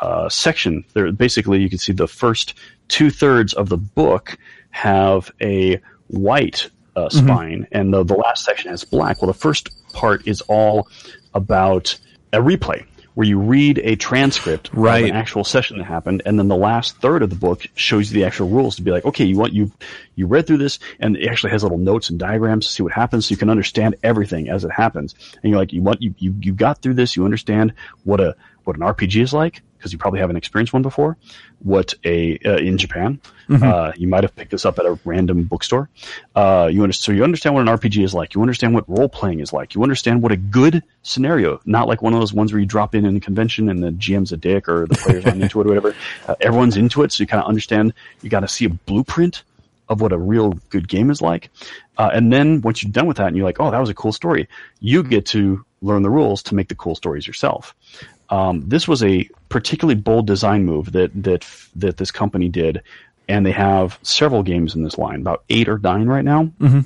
uh, section there. Basically, you can see the first two thirds of the book have a white uh, mm-hmm. spine, mm-hmm. and the the last section has black. Well, the first part is all about a replay where you read a transcript right. of an actual session that happened, and then the last third of the book shows you the actual rules to be like, okay, you want you you read through this, and it actually has little notes and diagrams to see what happens, so you can understand everything as it happens. And you're like, you want you you you got through this, you understand what a what an RPG is like because you probably haven't experienced one before. What a uh, in Japan, mm-hmm. uh, you might have picked this up at a random bookstore. Uh, you understand, so you understand what an RPG is like. You understand what role playing is like. You understand what a good scenario, not like one of those ones where you drop in in a convention and the GM's a dick or the players aren't into it or whatever. Uh, everyone's into it, so you kind of understand. You got to see a blueprint of what a real good game is like. Uh, and then once you're done with that and you're like, oh, that was a cool story, you get to learn the rules to make the cool stories yourself. Um, this was a particularly bold design move that that that this company did, and they have several games in this line, about eight or nine right now. Mm-hmm.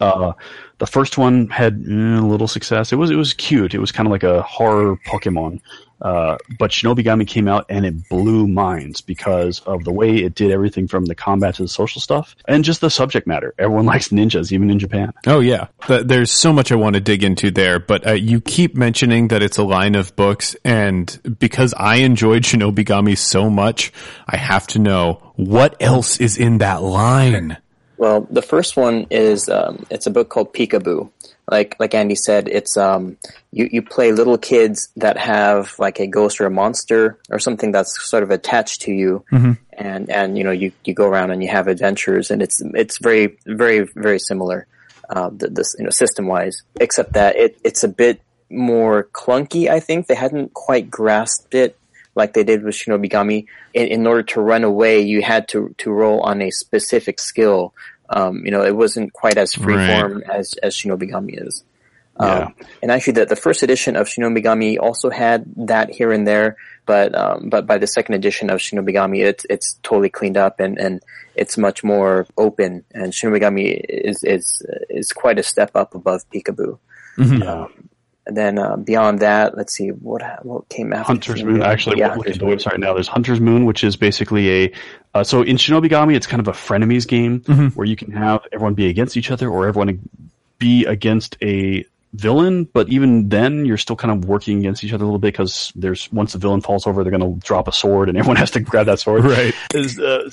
Uh, the first one had mm, a little success. It was it was cute. It was kind of like a horror Pokemon. Uh, but Shinobigami came out and it blew minds because of the way it did everything from the combat to the social stuff and just the subject matter. Everyone likes ninjas, even in Japan. Oh yeah, there's so much I want to dig into there. But uh, you keep mentioning that it's a line of books, and because I enjoyed Shinobigami so much, I have to know what else is in that line. Well, the first one is um, it's a book called Peekaboo. Like like Andy said, it's um, you you play little kids that have like a ghost or a monster or something that's sort of attached to you, mm-hmm. and and you know you, you go around and you have adventures, and it's it's very very very similar, uh, this you know system wise, except that it it's a bit more clunky. I think they hadn't quite grasped it like they did with Shinobigami. In, in order to run away, you had to, to roll on a specific skill. Um, you know, it wasn't quite as freeform right. as, as Shinobigami is. Um, yeah. and actually, the, the first edition of Shinobigami also had that here and there, but um, but by the second edition of Shinobigami, it's it's totally cleaned up and, and it's much more open. And Shinobigami is is is quite a step up above Peekaboo. Mm-hmm. Um, and then uh, beyond that, let's see what what came after. Hunter's Moon. Actually, yeah, looking at the website now, there's Hunter's Moon, which is basically a. Uh, so in Shinobigami, it's kind of a frenemies game mm-hmm. where you can have everyone be against each other or everyone be against a villain, but even then, you're still kind of working against each other a little bit because there's once the villain falls over, they're going to drop a sword, and everyone has to grab that sword. Right. Uh,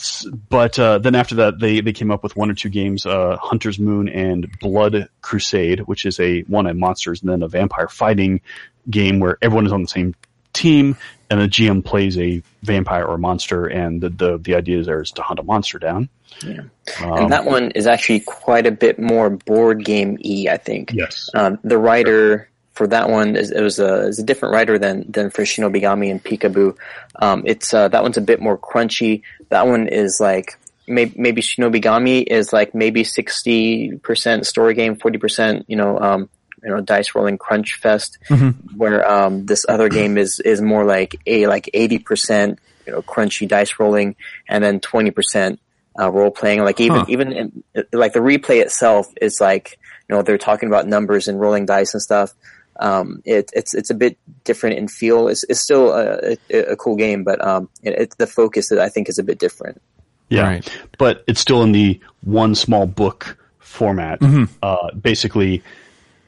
but uh, then after that, they they came up with one or two games: uh, Hunter's Moon and Blood Crusade, which is a one a monsters and then a vampire fighting game where everyone is on the same team and the GM plays a vampire or a monster, and the the, the idea is there is to hunt a monster down. Yeah, um, and that one is actually quite a bit more board game y, I think. Yes, um, the writer for that one is it was a is a different writer than than for Shinobigami and Peekaboo. Um, it's uh, that one's a bit more crunchy. That one is like maybe, maybe Shinobigami is like maybe sixty percent story game, forty percent you know um, you know dice rolling crunch fest mm-hmm. where um, this other game is is more like a like 80% you know crunchy dice rolling, and then twenty percent uh, role playing. Like even Huh. even in, like the replay itself is like you know they're talking about numbers and rolling dice and stuff. Um, it, it's it's a bit different in feel. It's, it's still a, a, a cool game, but um, it, it, the focus that I think is a bit different. Yeah, Right. but it's still in the one small book format. Mm-hmm. Uh, basically,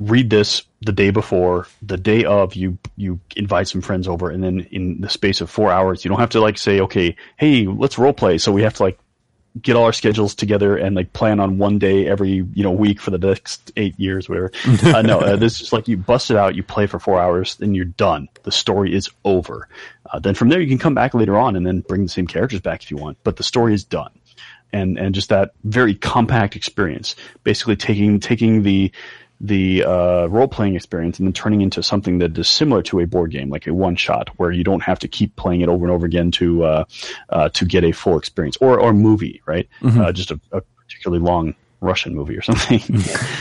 read this the day before, the day of. You you invite some friends over, and then in the space of four hours, you don't have to like say, okay, hey, let's role play. So we have to like get all our schedules together and like plan on one day every you know week for the next eight years, whatever. uh, no, uh, this is like you bust it out, you play for four hours, then you're done. The story is over. Uh, then from there, you can come back later on and then bring the same characters back if you want, but the story is done. And and just that very compact experience, basically taking taking the the uh, role playing experience and then turning into something that is similar to a board game, like a one shot, where you don't have to keep playing it over and over again to uh, uh, to get a full experience, or or movie, right? Uh, just a, a particularly long Russian movie or something.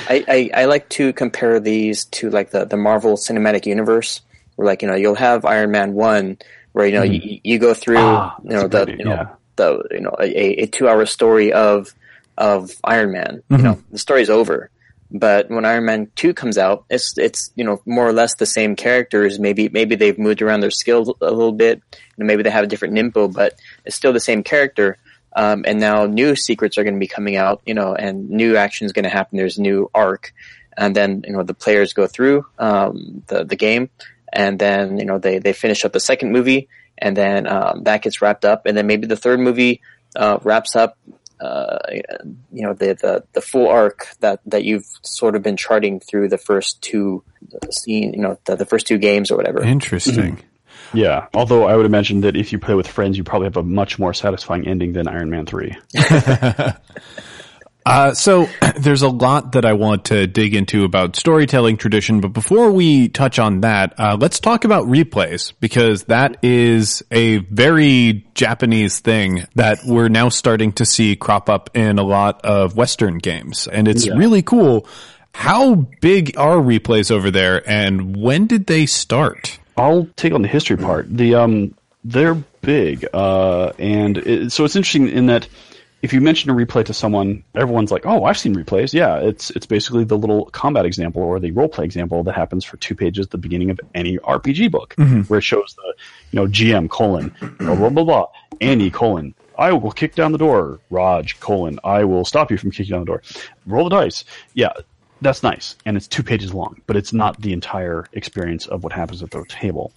I, I, I like to compare these to like the, the Marvel Cinematic Universe, where like you know you'll have Iron Man one, where you know you, you go through Ah, you know the you know yeah. the you know a, a two hour story of of Iron Man. You know the story's over, but when Iron Man two comes out, it's it's you know more or less the same characters. Maybe maybe they've moved around their skills a little bit. Know, maybe they have a different ninpo, but it's still the same character. Um, and now new secrets are going to be coming out, you know, and new action is going to happen. There's new arc, and then you know the players go through um, the the game, and then you know they they finish up the second movie, and then um, that gets wrapped up, and then maybe the third movie uh, wraps up. Uh, you know the, the the full arc that that you've sort of been charting through the first two scene, you know, the, the first two games or whatever. Interesting. yeah, although I would imagine that if you play with friends, you probably have a much more satisfying ending than Iron Man three. Uh, so there's a lot that I want to dig into about storytelling tradition, but before we touch on that, uh, let's talk about replays because that is a very Japanese thing that we're now starting to see crop up in a lot of Western games, and it's really cool. How big are replays over there, and when did they start? I'll take on the history part. The um, they're big, uh, and it, so it's interesting in that if you mention a replay to someone, everyone's like, "Oh, I've seen replays." Yeah, it's it's basically the little combat example or the role play example that happens for two pages at the beginning of any RPG book, mm-hmm. where it shows the you know GM colon blah blah blah blah Annie colon. I will kick down the door. Raj colon. I will stop you from kicking down the door. Roll the dice. Yeah, that's nice, and it's two pages long, but it's not the entire experience of what happens at the table.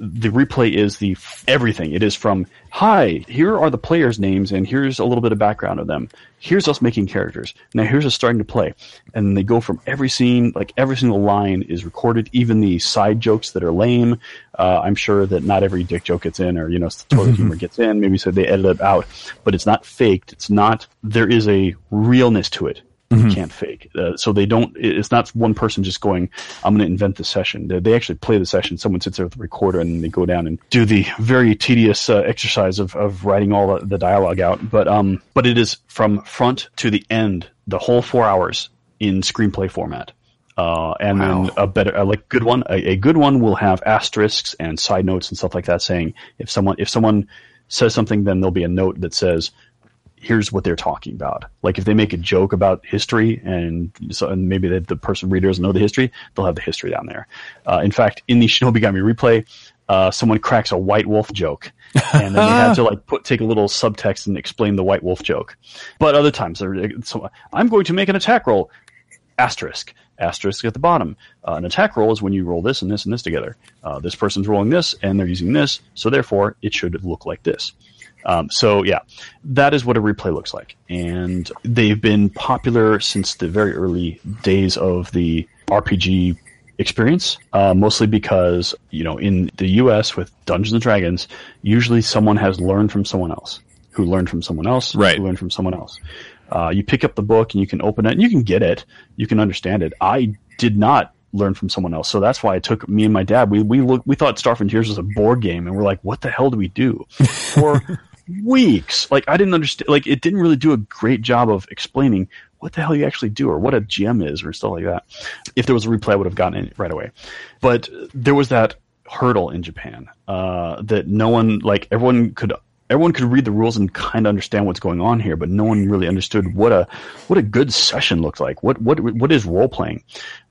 The replay is the f- everything. It is from hi, here are the players' names, and here's a little bit of background of them. Here's us making characters. Now here's us starting to play, and they go from every scene, like every single line is recorded, even the side jokes that are lame. Uh, I'm sure that not every dick joke gets in, or you know, toilet humor gets in. Maybe so they edit it out, but it's not faked. It's not. There is a realness to it you can't fake. Uh, so they don't. It's not one person just going, "I'm going to invent the session." They, they actually play the session. Someone sits there with the recorder and they go down and do the very tedious uh, exercise of, of writing all the, the dialogue out. But um, but it is from front to the end, the whole four hours in screenplay format. Uh, and then a better, uh, like good one, a, a good one will have asterisks and side notes and stuff like that saying if someone, if someone says something, then there'll be a note that says, here's what they're talking about. Like if they make a joke about history and so and maybe the, the person reader doesn't know the history, they'll have the history down there. Uh, in fact, in the Shinobigami replay, uh, someone cracks a white wolf joke, and then they have to like put take a little subtext and explain the white wolf joke. But other times, so I'm going to make an attack roll. Asterisk. Asterisk at the bottom. Uh, an attack roll is when you roll this and this and this together. Uh, this person's rolling this, and they're using this, so therefore it should look like this. Um, so yeah, that is what a replay looks like, and they've been popular since the very early days of the RPG experience. Uh, mostly because you know in the U.S. with Dungeons and Dragons, usually someone has learned from someone else, who learned from someone else, Right. who learned from someone else. Uh, you pick up the book and you can open it and you can get it, you can understand it. I did not learn from someone else, so that's why it took me and my dad. We we look, we thought Star Frontiers was a board game, and we're like, what the hell do we do? For weeks, like I didn't understand. Like it didn't really do a great job of explaining what the hell you actually do or what a GM is or stuff like that. If there was a replay, I would have gotten it right away. But there was that hurdle in Japan uh, that no one like everyone could everyone could read the rules and kind of understand what's going on here, but no one really understood what a what a good session looked like. What what what is role playing?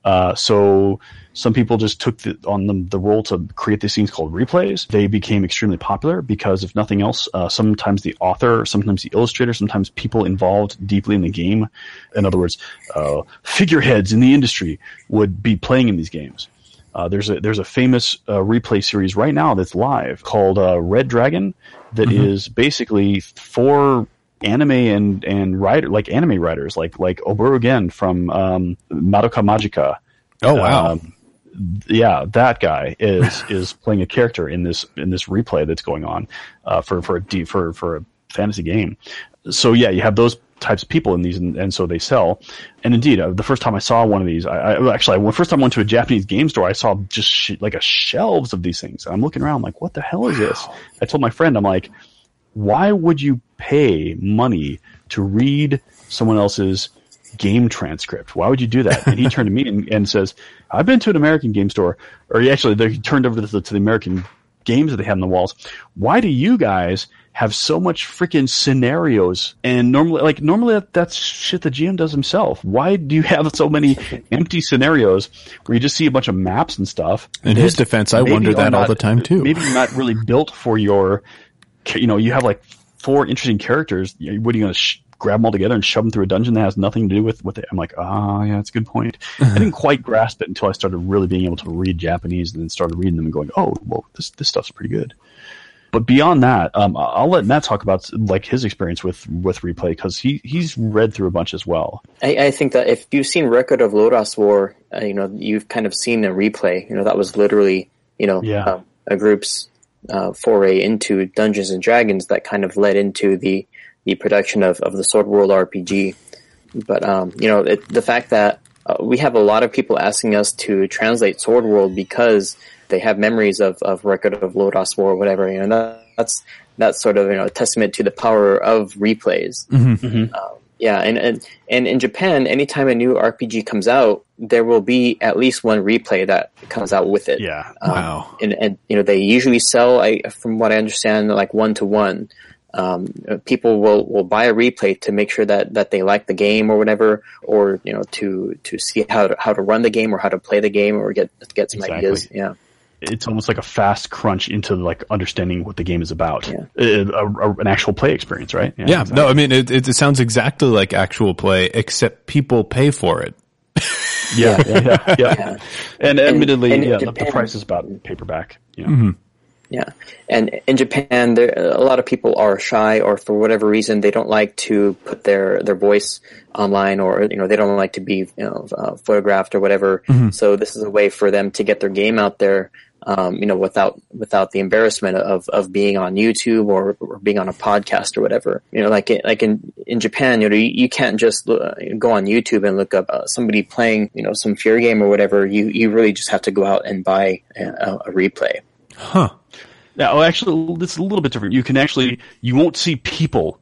Uh, so some people just took the, on them the role to create these things called replays. They became extremely popular because, if nothing else, uh, sometimes the author, sometimes the illustrator, sometimes people involved deeply in the game, in other words, uh, figureheads in the industry would be playing in these games. Uh, there's a there's a famous uh, replay series right now that's live called uh, Red Dragon that mm-hmm. is basically for anime and and writer like anime writers like like Urobuchi Gen from um, Madoka Magica. Oh wow. Um, yeah, that guy is is playing a character in this in this replay that's going on uh, for for a for for a fantasy game. So yeah, you have those types of people in these, and, and so they sell. And indeed, uh, the first time I saw one of these, I, I actually, when first time I went to a Japanese game store, I saw just sh- like a shelves of these things. And I'm looking around, like, what the hell is this? I told my friend, I'm like, why would you pay money to read someone else's game transcript. Why would you do that? And he turned to me and, and says, I've been to an American game store, or he actually, he turned over to the, to the American games that they had on the walls. Why do you guys have so much freaking scenarios? And normally, like, normally that's shit the GM does himself. Why do you have so many empty scenarios where you just see a bunch of maps and stuff? In his defense, I wonder that not, all the time too. Maybe not really built for your, you know, you have like four interesting characters. What are you going to sh- grab them all together and shove them through a dungeon that has nothing to do with what I'm like, ah, oh, yeah, that's a good point. I didn't quite grasp it until I started really being able to read Japanese and then started reading them and going, oh, well, this, this stuff's pretty good. But beyond that, um, I'll let Matt talk about like his experience with with replay because he he's read through a bunch as well. I, I think that if you've seen Record of Lodoss War, uh, you know you've kind of seen a replay. You know that was literally you know yeah. uh, a group's uh, foray into Dungeons and Dragons that kind of led into the the production of, of the Sword World RPG. But um, you know, it, the fact that uh, we have a lot of people asking us to translate Sword World because they have memories of, of Record of Lodoss War or whatever. You know, that, that's that's sort of you know a testament to the power of replays. Mm-hmm. Mm-hmm. Um, yeah, and, and and in Japan, anytime a new RPG comes out, there will be at least one replay that comes out with it. Yeah, um, wow. And, and you know they usually sell, I, from what I understand, like one to one um, people will, will buy a replay to make sure that, that they like the game or whatever, or you know to to see how to, how to run the game or how to play the game or get get some exactly. ideas. Yeah, it's almost like a fast crunch into like understanding what the game is about. Yeah. A, a, an actual play experience, right? Yeah. yeah exactly. No, I mean it, it sounds exactly like actual play, except people pay for it. yeah, yeah, yeah, yeah, And, and admittedly, and yeah, Japan, the price is about paperback. Yeah. Mm-hmm. Yeah, and in Japan, there a lot of people are shy, or for whatever reason, they don't like to put their their voice online, or you know, they don't like to be you know uh, photographed or whatever. Mm-hmm. So this is a way for them to get their game out there, um, you know, without without the embarrassment of of being on YouTube or, or being on a podcast or whatever. You know, like like in in Japan, you know, you, you can't just look, go on YouTube and look up uh, somebody playing, you know, some fear game or whatever. You you really just have to go out and buy a, a replay. Huh. Now, actually, it's a little bit different. You can actually you won't see people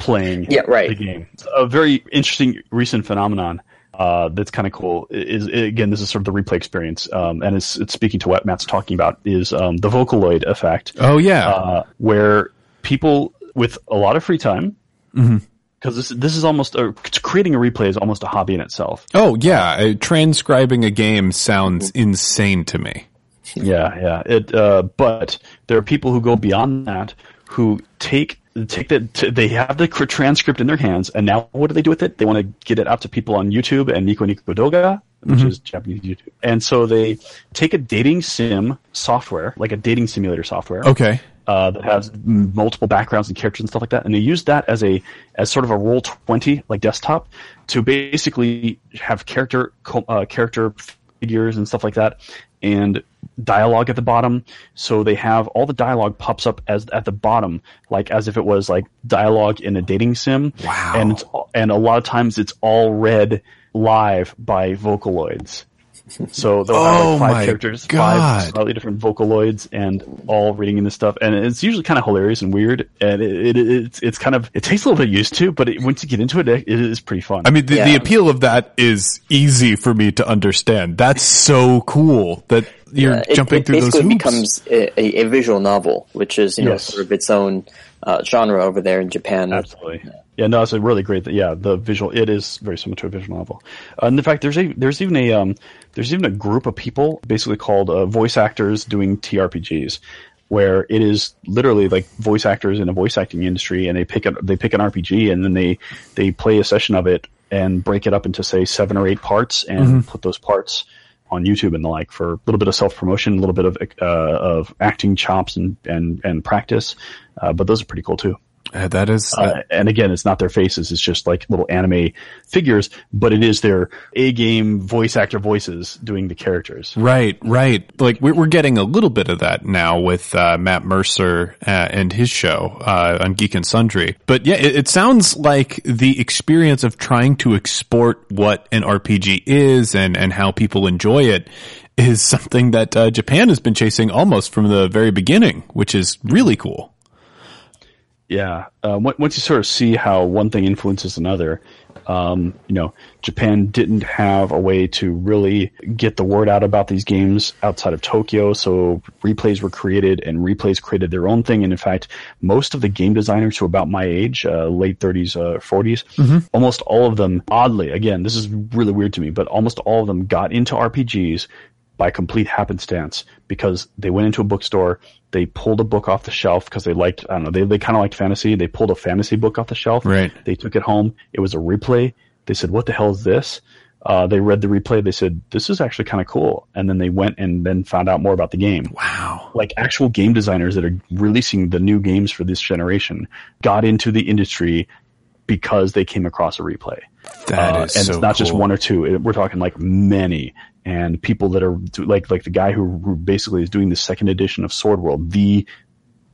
playing yeah, right. the game. It's a very interesting recent phenomenon uh, that's kind of cool. Is, again, this is sort of the replay experience, um, and it's, it's speaking to what Matt's talking about is um, the Vocaloid effect. Oh yeah, uh, where people with a lot of free time. Mm-hmm because this this is almost a, creating a replay is almost a hobby in itself. Oh yeah, uh, transcribing a game sounds insane to me yeah, yeah. It, uh, but there are people who go beyond that who take take that they have the transcript in their hands and now what do they do with it? They want to get it out to people on youtube and Nico Nico Douga which mm-hmm. is japanese youtube. And so they take a dating sim software like a dating simulator software okay. uh, that has multiple backgrounds and characters and stuff like that and they use that as a as sort of a roll 20 like desktop to basically have character uh, character figures and stuff like that and dialogue at the bottom. So they have all the dialogue pops up as at the bottom, like as if it was like dialogue in a dating sim. Wow. And and a lot of times it's all read live by Vocaloids. So they'll have like oh five characters, God. five slightly different Vocaloids, and all reading in this stuff. And it's usually kind of hilarious and weird. And it, it, it's it's kind of it takes a little bit used to, but it, once you get into it, it is pretty fun. I mean, the, yeah. the appeal of that is easy for me to understand. That's so cool that you're it, jumping it through those basically hoops. becomes a, a, a visual novel, which is you know Yes. sort of its own uh, genre over there in Japan. Absolutely. Yeah, no, it's a really great. Yeah, the visual it is very similar to a visual novel. Uh, and in fact, there's a there's even a um, there's even a group of people basically called uh, voice actors doing TRPGs, where it is literally like voice actors in a voice acting industry, and they pick a, they pick an RPG and then they they play a session of it and break it up into say seven or eight parts and put those parts on YouTube and the like for a little bit of self promotion, a little bit of uh, of acting chops and and and practice. Uh, but those are pretty cool too. Uh, that is, Uh, and again, it's not their faces; it's just like little anime figures. But it is their A game voice actor voices doing the characters. Right, right. Like we're we're getting a little bit of that now with uh, Matt Mercer uh, and his show uh, on Geek and Sundry. But yeah, it, it sounds like the experience of trying to export what an RPG is and and how people enjoy it is something that uh, Japan has been chasing almost from the very beginning, which is really cool. Yeah. Uh, once you sort of see how one thing influences another, um, you know, Japan didn't have a way to really get the word out about these games outside of Tokyo. So replays were created and replays created their own thing. And in fact, most of the game designers who are about my age, uh, late 30s, uh, 40s, almost all of them, oddly, again, this is really weird to me, but almost all of them got into RPGs by complete happenstance because they went into a bookstore, they pulled a book off the shelf because they liked, I don't know, they, they kind of liked fantasy. They pulled a fantasy book off the shelf. Right. They took it home. It was a replay. They said, what the hell is this? Uh, they read the replay. They said, this is actually kind of cool. And then they went and then found out more about the game. Wow. Like actual game designers that are releasing the new games for this generation got into the industry because they came across a replay. That Uh, is and so it's not just one or two. It- We're talking like many and people that are like like the guy who, who basically is doing the second edition of Sword World, the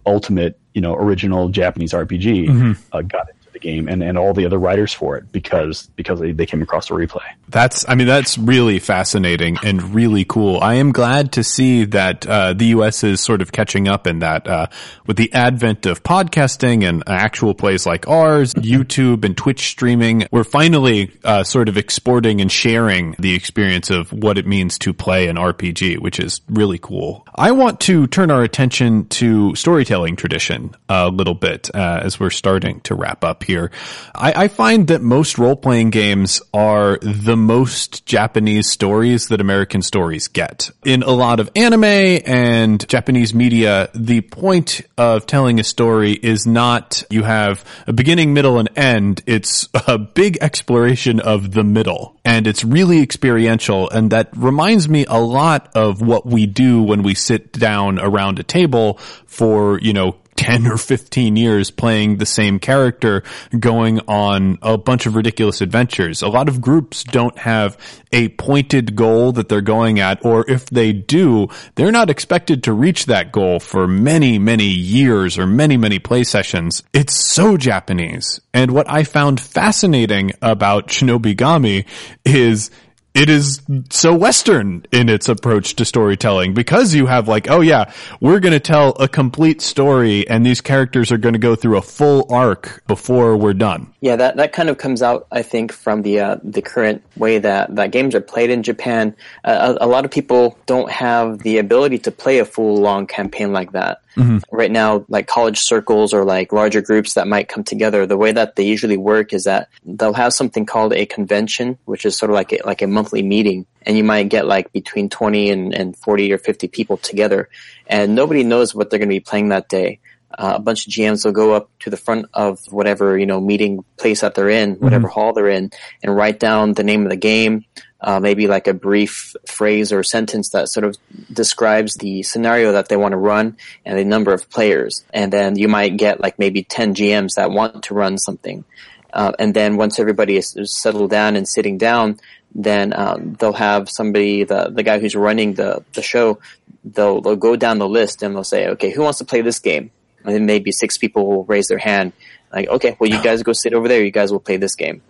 ultimate you know original Japanese RPG, Mm-hmm. uh, got into the game, and and all the other writers for it because because they, they came across the replay. That's, I mean, that's really fascinating and really cool. I am glad to see that uh, the U.S. is sort of catching up in that uh, with the advent of podcasting and actual plays like ours, YouTube and Twitch streaming. We're finally uh, sort of exporting and sharing the experience of what it means to play an RPG, which is really cool. I want to turn our attention to storytelling tradition a little bit uh, as we're starting to wrap up here. I, I find that most role playing games are the most Japanese stories that American stories get. In a lot of anime and Japanese media, the point of telling a story is not you have a beginning, middle, and end. It's a big exploration of the middle. And it's really experiential. And that reminds me a lot of what we do when we sit down around a table for, you know, 10 or 15 years playing the same character going on a bunch of ridiculous adventures. A lot of groups don't have a pointed goal that they're going at, or if they do, they're not expected to reach that goal for many, many years or many, many play sessions. It's so Japanese. And what I found fascinating about Shinobigami is it is so Western in its approach to storytelling because you have like, oh yeah, we're going to tell a complete story and these characters are going to go through a full arc before we're done. Yeah, that, that kind of comes out, I think, from the uh, the current way that, that games are played in Japan. Uh, a, a lot of people don't have the ability to play a full long campaign like that. Right now, like college circles or like larger groups that might come together, the way that they usually work is that they'll have something called a convention, which is sort of like a, like a monthly meeting, and you might get like between twenty and, and forty or fifty people together, and nobody knows what they're going to be playing that day. Uh, a bunch of GMs will go up to the front of whatever you know meeting place that they're in, whatever hall they're in, and write down the name of the game, uh, maybe like a brief phrase or sentence that sort of describes the scenario that they want to run and the number of players, and then you might get like maybe ten GMs that want to run something, uh, and then once everybody is, is settled down and sitting down, then um, they'll have somebody, the the guy who's running the the show, they'll they'll go down the list and they'll say, okay, who wants to play this game? And then maybe six people will raise their hand, like, okay, well, you guys go sit over there. You guys will play this game.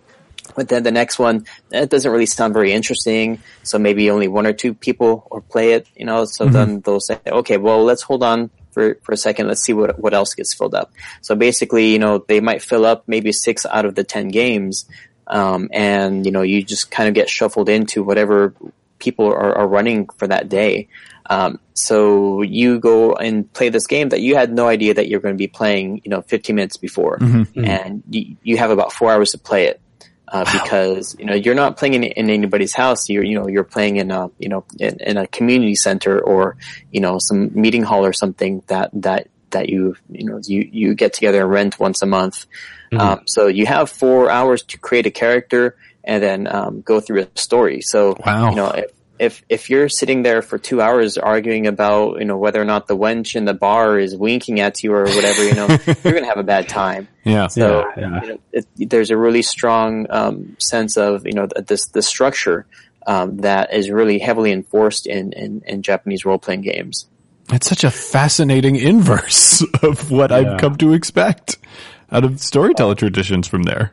But then the next one, it doesn't really sound very interesting. So maybe only one or two people or play it, you know. So then they'll say, okay, well, let's hold on for, for a second. Let's see what what else gets filled up. So basically, you know, they might fill up maybe six out of the ten games, um, and you know, you just kind of get shuffled into whatever people are, are running for that day. Um, so you go and play this game that you had no idea that you're going to be playing, you know, 15 minutes before, and you, you have about four hours to play it. Uh, because you know you're not playing in, in anybody's house. You're you know you're playing in a you know in, in a community center or you know some meeting hall or something that that that you you know you you get together and rent once a month. Um, so you have four hours to create a character and then um, go through a story. So Wow. you know if, if if you're sitting there for two hours arguing about you know whether or not the wench in the bar is winking at you or whatever, you know you're gonna have a bad time. Yeah. So Yeah, yeah. You know, it, there's a really strong um, sense of you know this the structure um, that is really heavily enforced in in, in Japanese role playing games. It's such a fascinating inverse of what Yeah. I've come to expect out of storyteller traditions from there.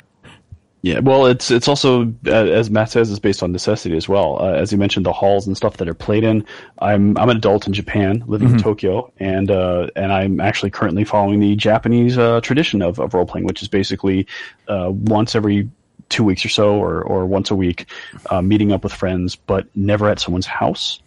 Yeah, well, it's it's also uh, as Matt says, it's based on necessity as well. Uh, as you mentioned, the halls and stuff that are played in. I'm I'm an adult in Japan, living in Tokyo, and uh, and I'm actually currently following the Japanese uh, tradition of, of role playing, which is basically uh, once every two weeks or so, or or once a week, uh, meeting up with friends, but never at someone's house,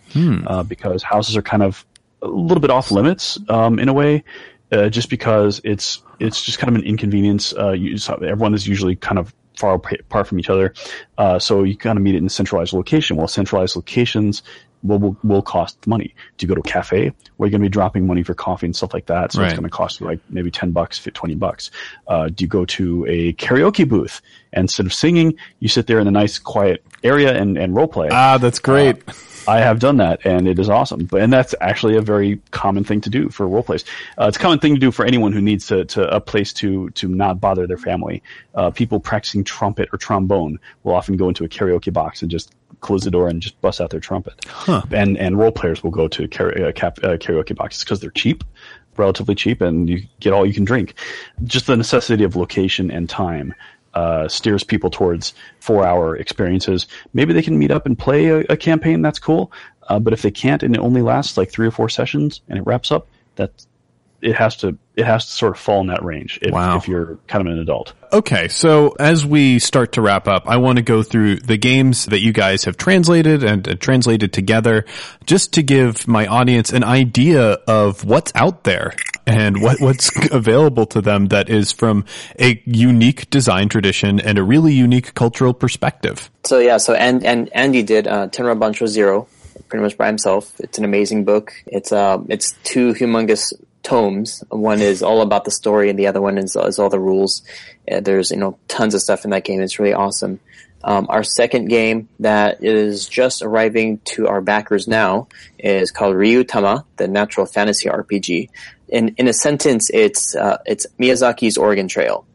uh, because houses are kind of a little bit off limits um, in a way, uh, just because it's it's just kind of an inconvenience. Uh, you, everyone is usually kind of far apart from each other, uh, so you kind of meet it in a centralized location. Well, centralized locations will, will will cost money. Do you go to a cafe where you're going to be dropping money for coffee and stuff like that? So Right. it's going to cost you like maybe ten bucks, fi- twenty bucks. Uh, do you go to a karaoke booth and instead of singing, you sit there in a nice quiet area and, and role play? Ah, that's great. I have done that, and it is awesome. But and that's actually a very common thing to do for role plays. Uh, it's a common thing to do for anyone who needs to, to a place to to not bother their family. Uh, people practicing trumpet or trombone will often go into a karaoke box and just close the door and just bust out their trumpet. And and role players will go to kara- uh, cap- uh, karaoke boxes because they're cheap, relatively cheap, and you get all you can drink. Just the necessity of location and time uh, steers people towards four hour experiences. Maybe they can meet up and play a, a campaign. That's cool. Uh, but if they can't and it only lasts like three or four sessions and it wraps up, that it has to it has to sort of fall in that range. If, Wow. if you're kind of an adult. Okay, so as we start to wrap up, I want to go through the games that you guys have translated and uh, translated together just to give my audience an idea of what's out there and what, what's available to them that is from a unique design tradition and a really unique cultural perspective. So yeah, so and and Andy did uh, Tenra Bansho Zero pretty much by himself. It's an amazing book. It's uh it's two humongous tomes. One is all about the story, and the other one is, is all the rules. Uh, there's you know tons of stuff in that game. It's really awesome. Um, our second game that is just arriving to our backers now is called Ryuutama, the natural fantasy RPG. In in a sentence, it's uh, it's Miyazaki's Oregon Trail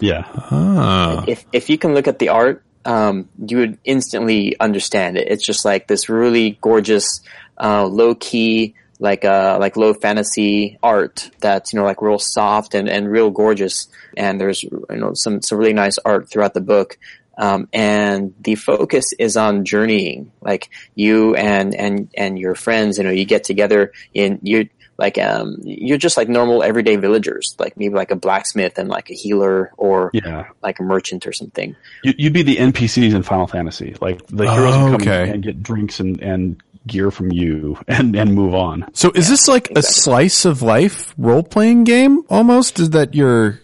Yeah. Ah, if if you can look at the art, um, you would instantly understand it. It's just like this really gorgeous, uh, low key, like uh, like low fantasy art that's you know like real soft and, and real gorgeous. And there's you know some some really nice art throughout the book. Um, and the focus is on journeying, like you and and and your friends. You know, you get together in you like um you're just like normal everyday villagers, like maybe like a blacksmith and like a healer or Yeah. like a merchant or something. You, you'd be the NPCs in Final Fantasy. Like the heroes Oh, would come okay. and get drinks and, and gear from you and, and move on. so is this like a slice of life role playing game almost? Is that your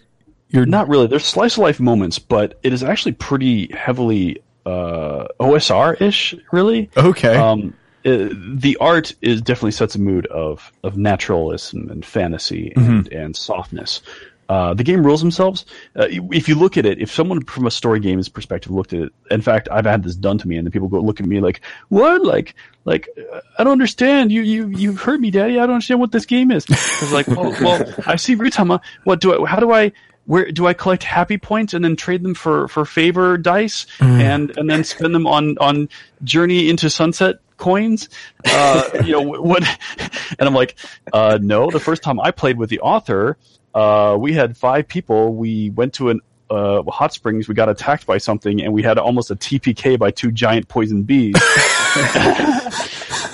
your Not really. There's slice of life moments, but it is actually pretty heavily uh, OSR ish, really. okay? Um, uh, the art is definitely sets a mood of of naturalism and fantasy and, and softness. Uh, the game rules themselves. Uh, if you look at it, if someone from a story games perspective looked at it, in fact, I've had this done to me, and the people go look at me like, "What? Like, like I don't understand. You you you hurt me, Daddy. I don't understand what this game is." I was like, "Well, well I see Ryuutama. What do I? How do I?" Where do I collect happy points and then trade them for, for favor dice and, and then spend them on, on journey into sunset coins? Uh, you know, what, and I'm like, uh, no, the first time I played with the author, uh, we had five people. We went to an, uh, hot springs. We got attacked by something and we had almost a TPK by two giant poison bees.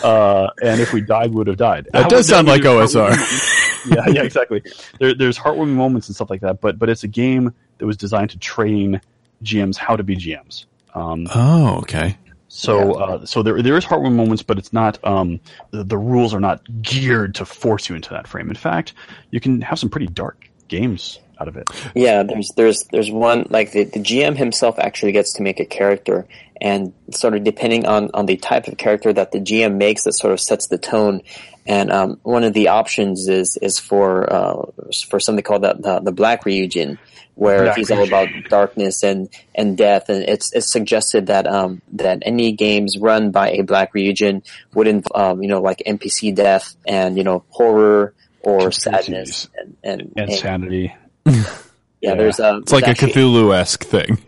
uh, and if we died, we would have died. That does sound like OSR. Yeah, yeah, exactly. There, there's heartwarming moments and stuff like that, but but it's a game that was designed to train GMs how to be GMs. Um, oh, okay. So, uh, so there there is heartwarming moments, but it's not. Um, the, the rules are not geared to force you into that frame. In fact, you can have some pretty dark games out of it. Yeah, there's there's there's one like the, the GM himself actually gets to make a character, and sort of depending on on the type of character that the GM makes, that sort of sets the tone. And um, one of the options is is for uh, for something called the the, the Black Ryujin, where Black he's all about darkness and and death. And it's it's suggested that um that any games run by a Black Ryujin would involve um, you know like NPC death and you know horror or sadness and and, And sanity. yeah, there's um It's like a Cthulhu esque thing.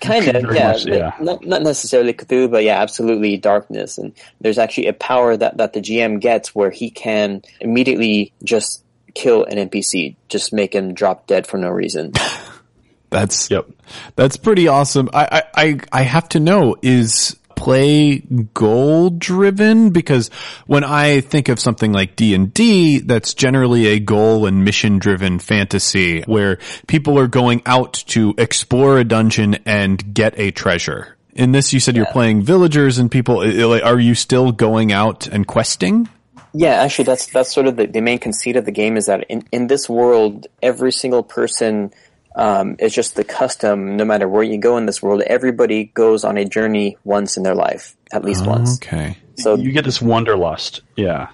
Kind of yeah, much, yeah. Not, not necessarily Cthulhu, but yeah, absolutely darkness. And there's actually a power that that the GM gets where he can immediately just kill an NPC, just make him drop dead for no reason. That's Yep. That's pretty awesome. I, I, I, I have to know, is play goal driven? Because when I think of something like D&D, that's generally a goal and mission driven fantasy where people are going out to explore a dungeon and get a treasure. In this, you said you're playing villagers and people, are you still going out and questing? Yeah, actually, that's that's sort of the, the main conceit of the game is that in, in this world, every single person um, is just the custom. No matter where you go in this world, everybody goes on a journey once in their life, at least once. Okay. So You get this wanderlust. Yeah.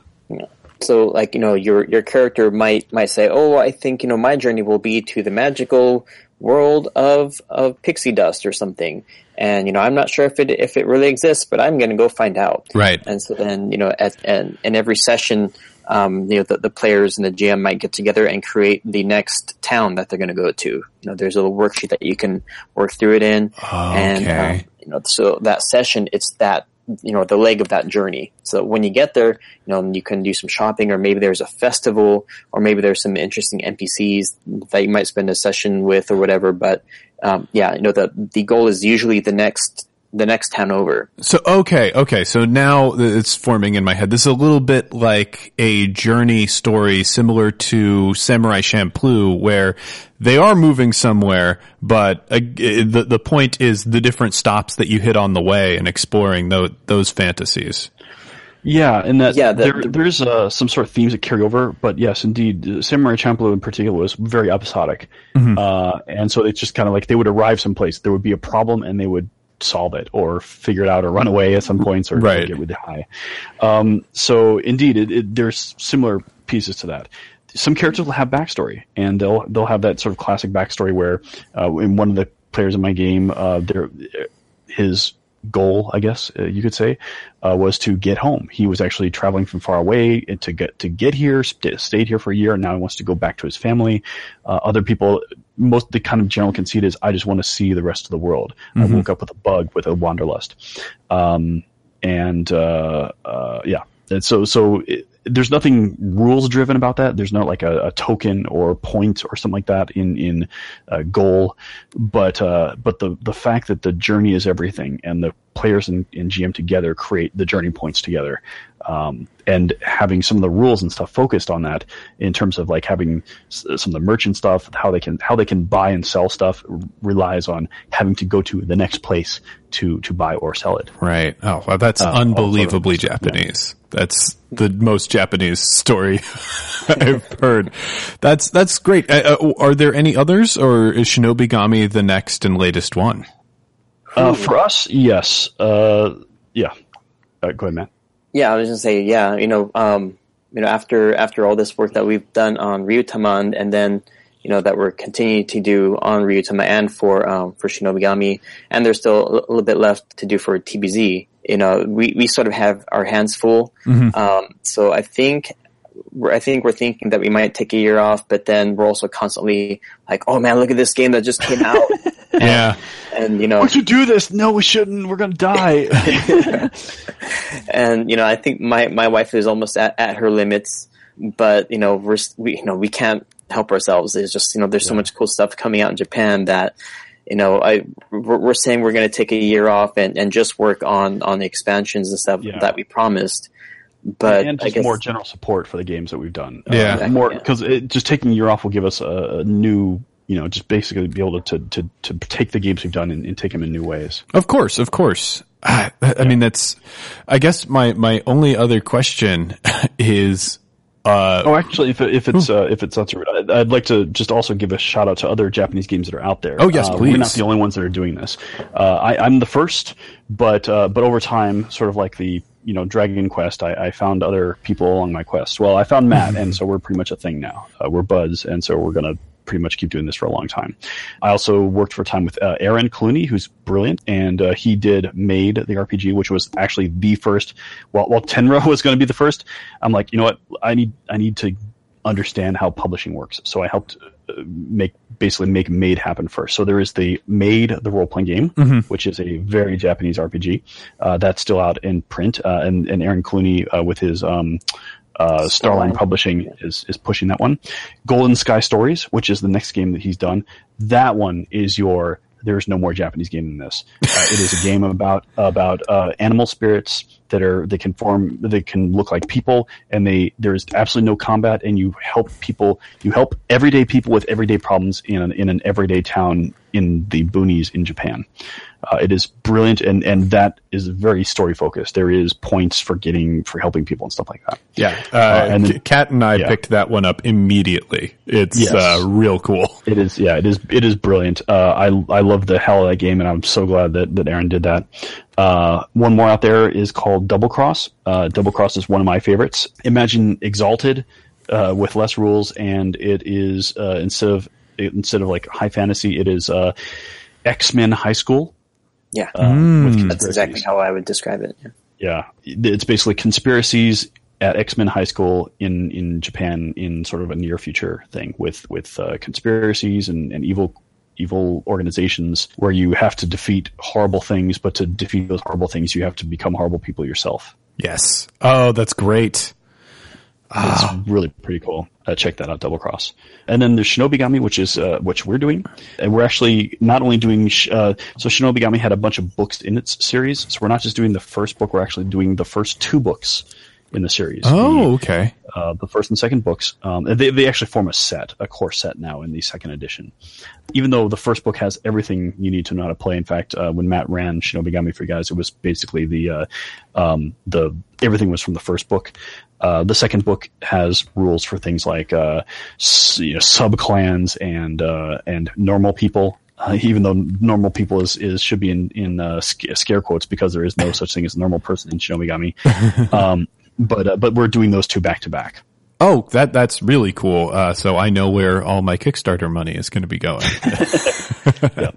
So like, you know, your your character might might say, "Oh, I think, you know, my journey will be to the magical world of of pixie dust or something." And you know, I'm not sure if it if it really exists, but I'm going to go find out. Right. And so then, you know, at and in every session, um, you know, the, the players and the GM might get together and create the next town that they're going to go to. You know, there's a little worksheet that you can work through it in, and um, you know, so that session, it's that you know the leg of that journey. So when you get there, you know, you can do some shopping, or maybe there's a festival, or maybe there's some interesting NPCs that you might spend a session with, or whatever. But um, yeah, you know, the the goal is usually the next the next town over. So okay, okay. So now it's forming in my head. This is a little bit like a journey story similar to Samurai Champloo, where they are moving somewhere, but uh, the the point is the different stops that you hit on the way and exploring those those fantasies. Yeah, and that Yeah, the- there, the- there's uh, some sort of themes that carry over, but yes, indeed, uh, Samurai Champloo in particular was very episodic, uh, and so it's just kind of like they would arrive someplace, there would be a problem, and they would solve it or figure it out or run away at some points or Right. get really high. Um, so indeed, it, it, there's similar pieces to that. Some characters will have backstory, and they'll they'll have that sort of classic backstory where uh, in one of the players in my game, uh, there his goal, I guess uh, you could say, uh, was to get home. He was actually traveling from far away to get to get here, st- stayed here for a year, and now he wants to go back to his family. Uh, other people, most the kind of general conceit is, I just want to see the rest of the world. I woke up with a bug with a wanderlust, um, and uh, uh, yeah, and so so. It, there's nothing rules driven about that. There's not like a, a token or point or something like that in in uh, goal, but uh, but the the fact that the journey is everything and the players and, and GM together create the journey points together, um, and having some of the rules and stuff focused on that in terms of like having s- some of the merchant stuff, how they can how they can buy and sell stuff relies on having to go to the next place to to buy or sell it. Right. Oh, well, that's Uh, unbelievably Japanese. That's the most Japanese story I've heard. That's that's great. Uh, uh, are there any others, or is Shinobigami the next and latest one? Uh, for us, yes, uh, yeah. Uh, go ahead, Matt. Yeah, I was gonna say, yeah, you know, um, you know, after after all this work that we've done on Ryutaman, and then you know that we're continuing to do on Ryuutama and for um, for Shinobigami, and there's still a little bit left to do for TBZ. You know, we, we sort of have our hands full. Um, so I think we're, I think we're thinking that we might take a year off, but then we're also constantly like, oh man, look at this game that just came out, Yeah. and you know, We you do this. No, we shouldn't. We're gonna die. and you know, I think my my wife is almost at, at her limits, but you know, we're we you know we can't help ourselves. It's just you know, there's so much cool stuff coming out in Japan that you know, I we're, we're saying we're going to take a year off and, and just work on on the expansions and stuff Yeah. that we promised. But and I just guess more general support for the games that we've done. Yeah. uh, more Yeah. because just taking a year off will give us a, a new you know, just basically be able to to to take the games we've done and, and take them in new ways. Of course, of course. I, I mean, that's. I guess my my only other question is. Uh, oh, actually, if, if it's uh, if it's not too I'd like to just also give a shout out to other Japanese games that are out there. Oh yes, uh, please. We're not the only ones that are doing this. Uh, I, I'm the first, but uh, but over time, sort of like the you know Dragon Quest, I, I found other people along my quest. Well, I found Matt, and so we're pretty much a thing now. Uh, we're buds, and so we're gonna pretty much keep doing this for a long time. I also worked for a time with uh, Ewen Cluney, who's brilliant, and uh, he did Maid the RPG, which was actually the first. While, while Tenra was going to be the first, I'm like, you know what? I need I need to understand how publishing works. So I helped uh, make basically make Maid happen first. So there is the Maid the role playing game, Mm-hmm. which is a very Japanese RPG uh, that's still out in print, uh, and and Ewen Cluney uh, with his. Um, uh, Starline Publishing is, is pushing that one. Golden Sky Stories, which is the next game that he's done. That one is your, there's no more Japanese game than this. Uh, it is a game about, about, uh, animal spirits that are, they can form, they can look like people and they, there's absolutely no combat and you help people, you help everyday people with everyday problems in an, in an everyday town in the boonies in Japan. Uh, it is brilliant and, and that is very story focused. There is points for getting, for helping people and stuff like that. yeah, uh, and then- Kat and I yeah. picked that one up immediately. It's Yes. uh, real cool. It is, yeah, it is, it is brilliant. Uh, I, I love the hell of that game and I'm so glad that, that Ewen did that. Uh, one more out there is called Double Cross. Uh, Double Cross is one of my favorites. Imagine Exalted, uh, with less rules and it is, uh, instead of, instead of like high fantasy, it is, uh, X-Men High School. Yeah, uh, with that's exactly how I would describe it. Yeah. Yeah, it's basically conspiracies at X Men High School in in Japan in sort of a near future thing with with uh, conspiracies and, and evil evil organizations where you have to defeat horrible things, but to defeat those horrible things, you have to become horrible people yourself. Yes. Oh, that's great. It's really pretty cool. Uh, check that out, Double Cross. And then there's Shinobigami, which is uh, which we're doing, and we're actually not only doing. Sh- uh, so Shinobigami had a bunch of books in its series, so we're not just doing the first book. We're actually doing the first two books in the series. Oh, okay. uh, the first and second books. Um, they, they actually form a set, a core set now in the second edition. Even though the first book has everything you need to know how to play. In fact, uh, when Matt ran Shinobigami for you guys, it was basically the uh, um, the everything was from the first book. Uh, the second book has rules for things like uh, s- you know, sub clans and uh, and normal people. Uh, even though normal people is, is should be in in uh, scare quotes because there is no such thing as a normal person in Shinobigami. um, but uh, but we're doing those two back to back. Oh, that that's really cool. Uh, so I know where all my Kickstarter money is going to be going.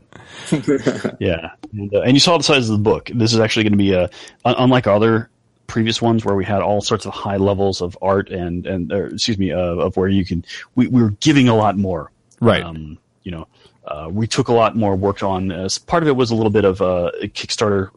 Yeah, and, uh, and you saw the size of the book. This is actually going to be a unlike other previous ones where we had all sorts of high levels of art and and or, excuse me uh, of where you can we, we were giving a lot more. Right. Um, you know, uh, we took a lot more work on. As part of it was a little bit of uh, Kickstarter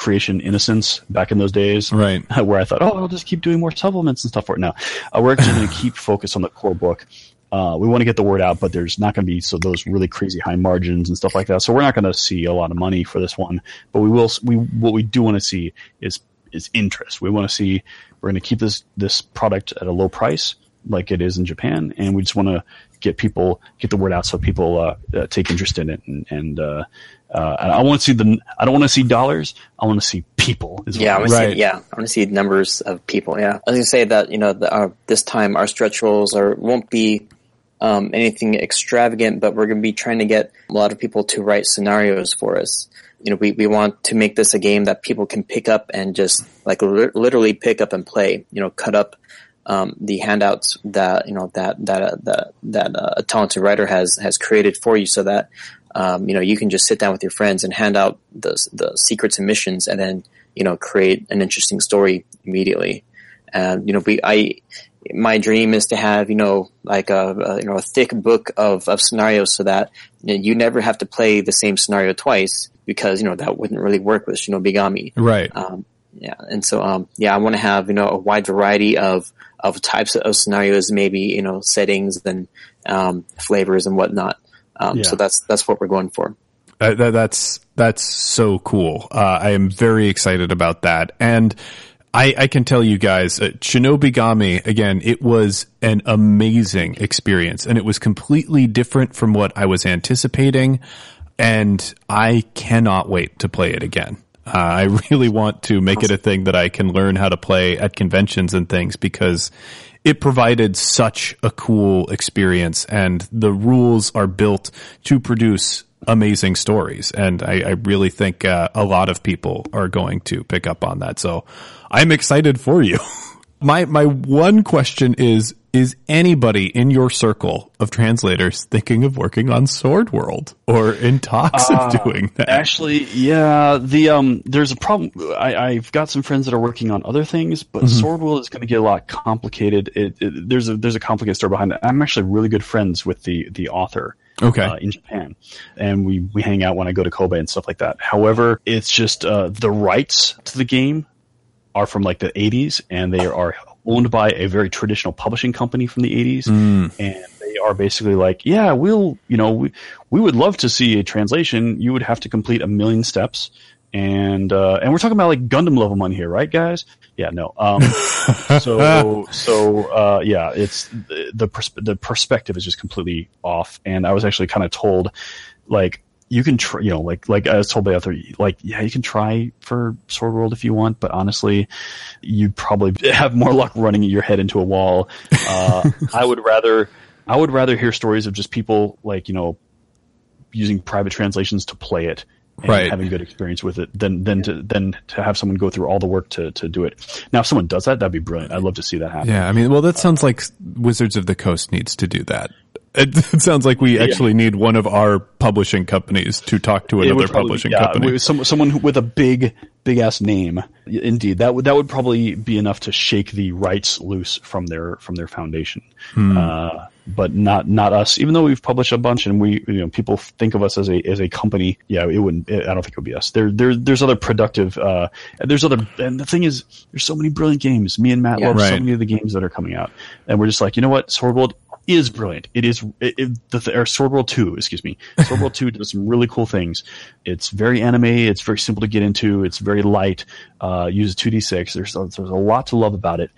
creation innocence back in those days, Right. Where I thought, oh, I'll just keep doing more supplements and stuff for it. Now, uh, we're actually going to keep focus on the core book. Uh, we want to get the word out, but there's not going to be so those really crazy high margins and stuff like that. So we're not going to see a lot of money for this one, but we will. We what we do want to see is is interest. We want to see we're going to keep this this product at a low price, like it is in Japan, and we just want to get people get the word out so people uh, uh, take interest in it. And, and uh, uh, I want to see the. I don't want to see dollars. I want to see people. Is Yeah, I want to Right. see. Yeah, I want to see numbers of people. Yeah, I was gonna say that you know the, uh, this time our stretch goals are won't be um, anything extravagant, but we're gonna be trying to get a lot of people to write scenarios for us. You know, we, we want to make this a game that people can pick up and just like li- literally pick up and play. You know, cut up um, the handouts that you know that that uh, that that uh, a talented writer has has created for you, so that um, you know you can just sit down with your friends and hand out the the secrets and missions, and then you know create an interesting story immediately. And you know, we I my dream is to have you know like a, a you know a thick book of of scenarios, so that you, know, you never have to play the same scenario twice because you know that wouldn't really work with Shinobigami. right. Um, yeah, and so um, yeah, I want to have you know a wide variety of of types of scenarios, maybe you know settings and um, flavors and whatnot. Um, Yeah. So that's that's what we're going for. Uh, that, that's that's so cool. Uh, I am very excited about that, and I, I can tell you guys, uh, Shinobigami, again, it was an amazing experience and it was completely different from what I was anticipating. And I cannot wait to play it again. Uh, I really want to make it a thing that I can learn how to play at conventions and things because it provided such a cool experience and the rules are built to produce amazing stories. And I, I really think uh, a lot of people are going to pick up on that. So I'm excited for you. my my one question is is anybody in your circle of translators thinking of working on Sword World or in talks uh, of doing that? Actually, yeah, the um, there's a problem. I, have got some friends that are working on other things, but mm-hmm. Sword World is going to get a lot complicated. It, it, there's a there's a complicated story behind it. I'm actually really good friends with the the author. Okay. Uh, in Japan, and we we hang out when I go to Kobe and stuff like that. However, it's just uh, the rights to the game are from like the 80s, and they are owned by a very traditional publishing company from the 80s. Mm. And they are basically like, yeah, we'll, you know, we, we would love to see a translation. You would have to complete a million steps. And, uh, and we're talking about like Gundam level money here, right, guys? Yeah, no. Um, so, so, uh, yeah, it's the, the, pers- the perspective is just completely off. And I was actually kind of told, like, you can try, you know, like, like I was told by other, like, yeah, you can try for Sword World if you want, but honestly, you'd probably have more luck running your head into a wall. Uh, I would rather, I would rather hear stories of just people like, you know, using private translations to play it and right. having good experience with it than than to than to have someone go through all the work to to do it. Now, if someone does that, that'd be brilliant. I'd love to see that happen. Yeah, I mean, well, that sounds like Wizards of the Coast needs to do that. It, it sounds like we actually yeah. need one of our publishing companies to talk to another probably, publishing yeah, company. Some, someone with a big, big ass name. Indeed, that would that would probably be enough to shake the rights loose from their from their foundation. Hmm. Uh, but not not us. Even though we've published a bunch and we you know people think of us as a as a company, yeah, it wouldn't. It, I don't think it would be us. There there there's other productive. Uh, there's other and the thing is, there's so many brilliant games. Me and Matt yeah, love right. so many of the games that are coming out, and we're just like, you know what, Sword World is brilliant. It is it, it, the or Sword World Two, excuse me. Sword World Two does some really cool things. It's very anime. It's very simple to get into. It's very light. Uh, uses two d six. There's there's a lot to love about it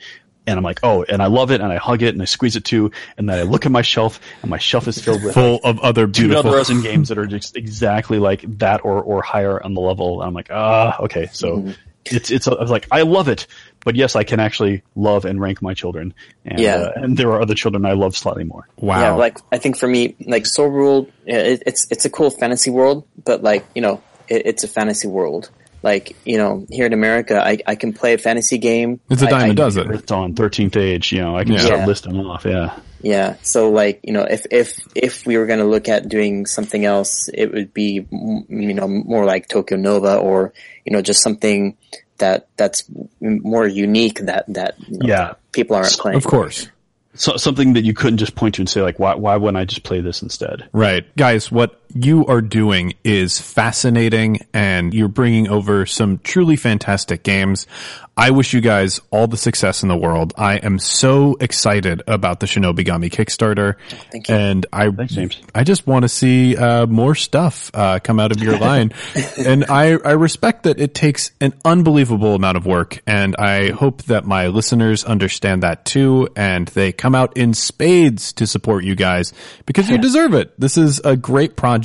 and I'm like, oh, and I love it, and I hug it, and I squeeze it too, and then I look at my shelf, and my shelf is filled with full of other beautiful dozen games that are just exactly like that or or higher on the level. And I'm like, ah, okay, so mm-hmm. it's it's I was like, I love it, but yes, I can actually love and rank my children, and yeah. Uh, and there are other children I love slightly more. Wow, yeah, like I think for me, like Sword World, it, it's it's a cool fantasy world, but like you know, it, it's a fantasy world like you know here in America, I, I can play a fantasy game. It's a dime a dozen. It's on Thirteenth Age. You know, I can yeah. start listing off. Yeah. Yeah. So like you know, if if if we were going to look at doing something else, it would be you know more like Tokyo Nova or you know just something that that's more unique that that you know, yeah people aren't playing. Of course so, something that you couldn't just point to and say like, why, why wouldn't I just play this instead? Right. Guys, what you are doing is fascinating and you're bringing over some truly fantastic games. I wish you guys all the success in the world. I am so excited about the Shinobigami Kickstarter. Thank you. And I, Thanks, James. I just want to see uh, more stuff uh, come out of your line. and I, I respect that it takes an unbelievable amount of work. And I hope that my listeners understand that too. And they come out in spades to support you guys because you deserve it. This is a great project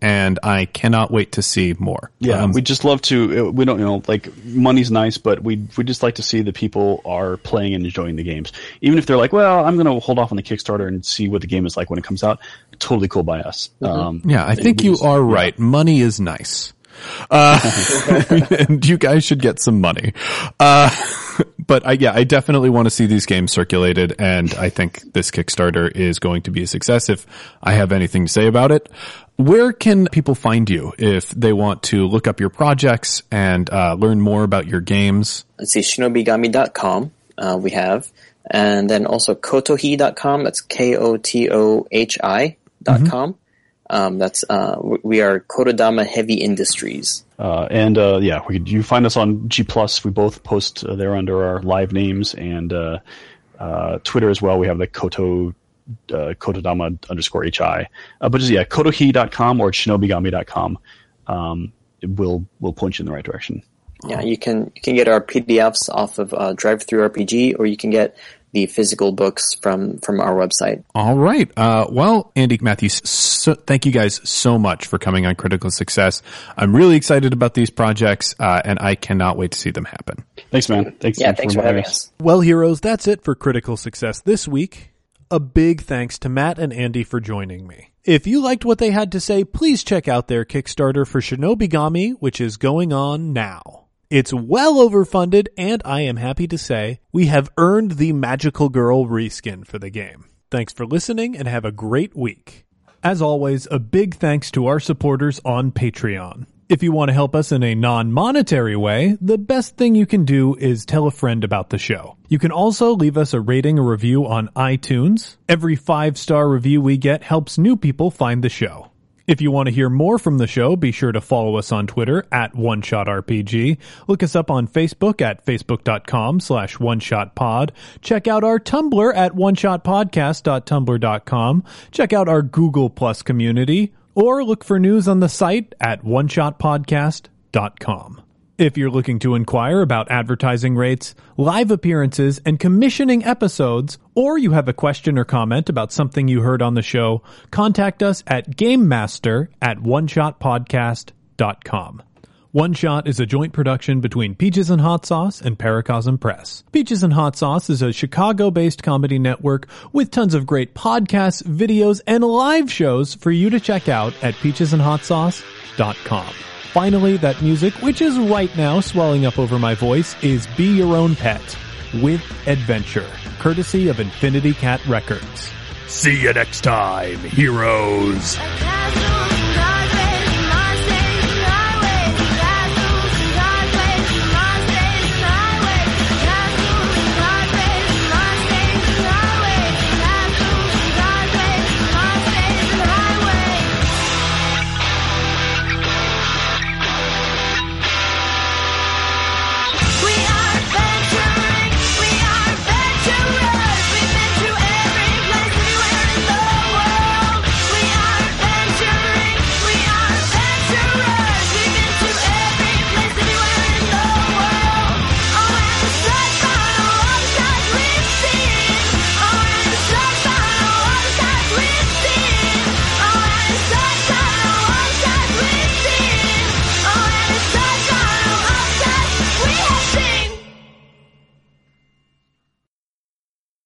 and I cannot wait to see more. Yeah. Um, we just love to, we don't, you know, like money's nice, but we we just like to see that people are playing and enjoying the games. Even if they're like, well, I'm going to hold off on the Kickstarter and see what the game is like when it comes out. Totally cool by us. Mm-hmm. Um, yeah, I think you just, are yeah. right. Money is nice. Uh, and you guys should get some money. Uh, but I, yeah, I definitely want to see these games circulated, and I think this Kickstarter is going to be a success. If I have anything to say about it, where can people find you if they want to look up your projects and uh, learn more about your games? Let's see, shinobigami.com uh, we have, and then also kotohi.com. That's K-O-T-O-H-I dot mm-hmm. com. Um, that's uh, we are Kotodama Heavy Industries. Uh, and uh, yeah, we you find us on G Plus. We both post uh, there under our live names and uh, uh, Twitter as well. We have the Koto uh, Kotodama underscore hi. but just yeah, kotohi.com or shinobigami.com. Um, will will point you in the right direction. Yeah, you can you can get our PDFs off of uh, DriveThruRPG, or you can get the physical books from from our website. All right. Uh, well, Andy Matthews, so, thank you guys so much for coming on Critical Success. I'm really excited about these projects, uh, and I cannot wait to see them happen. Thanks, man. Thanks. Yeah, thanks for having us. Well, heroes, that's it for Critical Success this week. A big thanks to Matt and Andy for joining me. If you liked what they had to say, please check out their Kickstarter for Shinobigami, which is going on now. It's well overfunded, and I am happy to say we have earned the Magical Girl reskin for the game. Thanks for listening and have a great week. As always, a big thanks to our supporters on Patreon. If you want to help us in a non-monetary way, the best thing you can do is tell a friend about the show. You can also leave us a rating or review on iTunes. Every five-star review we get helps new people find the show. If you want to hear more from the show, be sure to follow us on Twitter at OneShotRPG. Look us up on Facebook at facebook.com slash OneShotPod. Check out our Tumblr at OneShotPodcast.tumblr.com. Check out our Google Plus community or look for news on the site at OneShotPodcast.com. If you're looking to inquire about advertising rates, live appearances, and commissioning episodes, or you have a question or comment about something you heard on the show, contact us at GameMaster at OneShotPodcast.com. One Shot is a joint production between Peaches and Hot Sauce and Paracosm Press. Peaches and Hot Sauce is a Chicago-based comedy network with tons of great podcasts, videos, and live shows for you to check out at peachesandhotsauce.com. Finally, that music, which is right now swelling up over my voice, is Be Your Own Pet with Adventure, courtesy of Infinity Cat Records. See you next time, heroes! A casual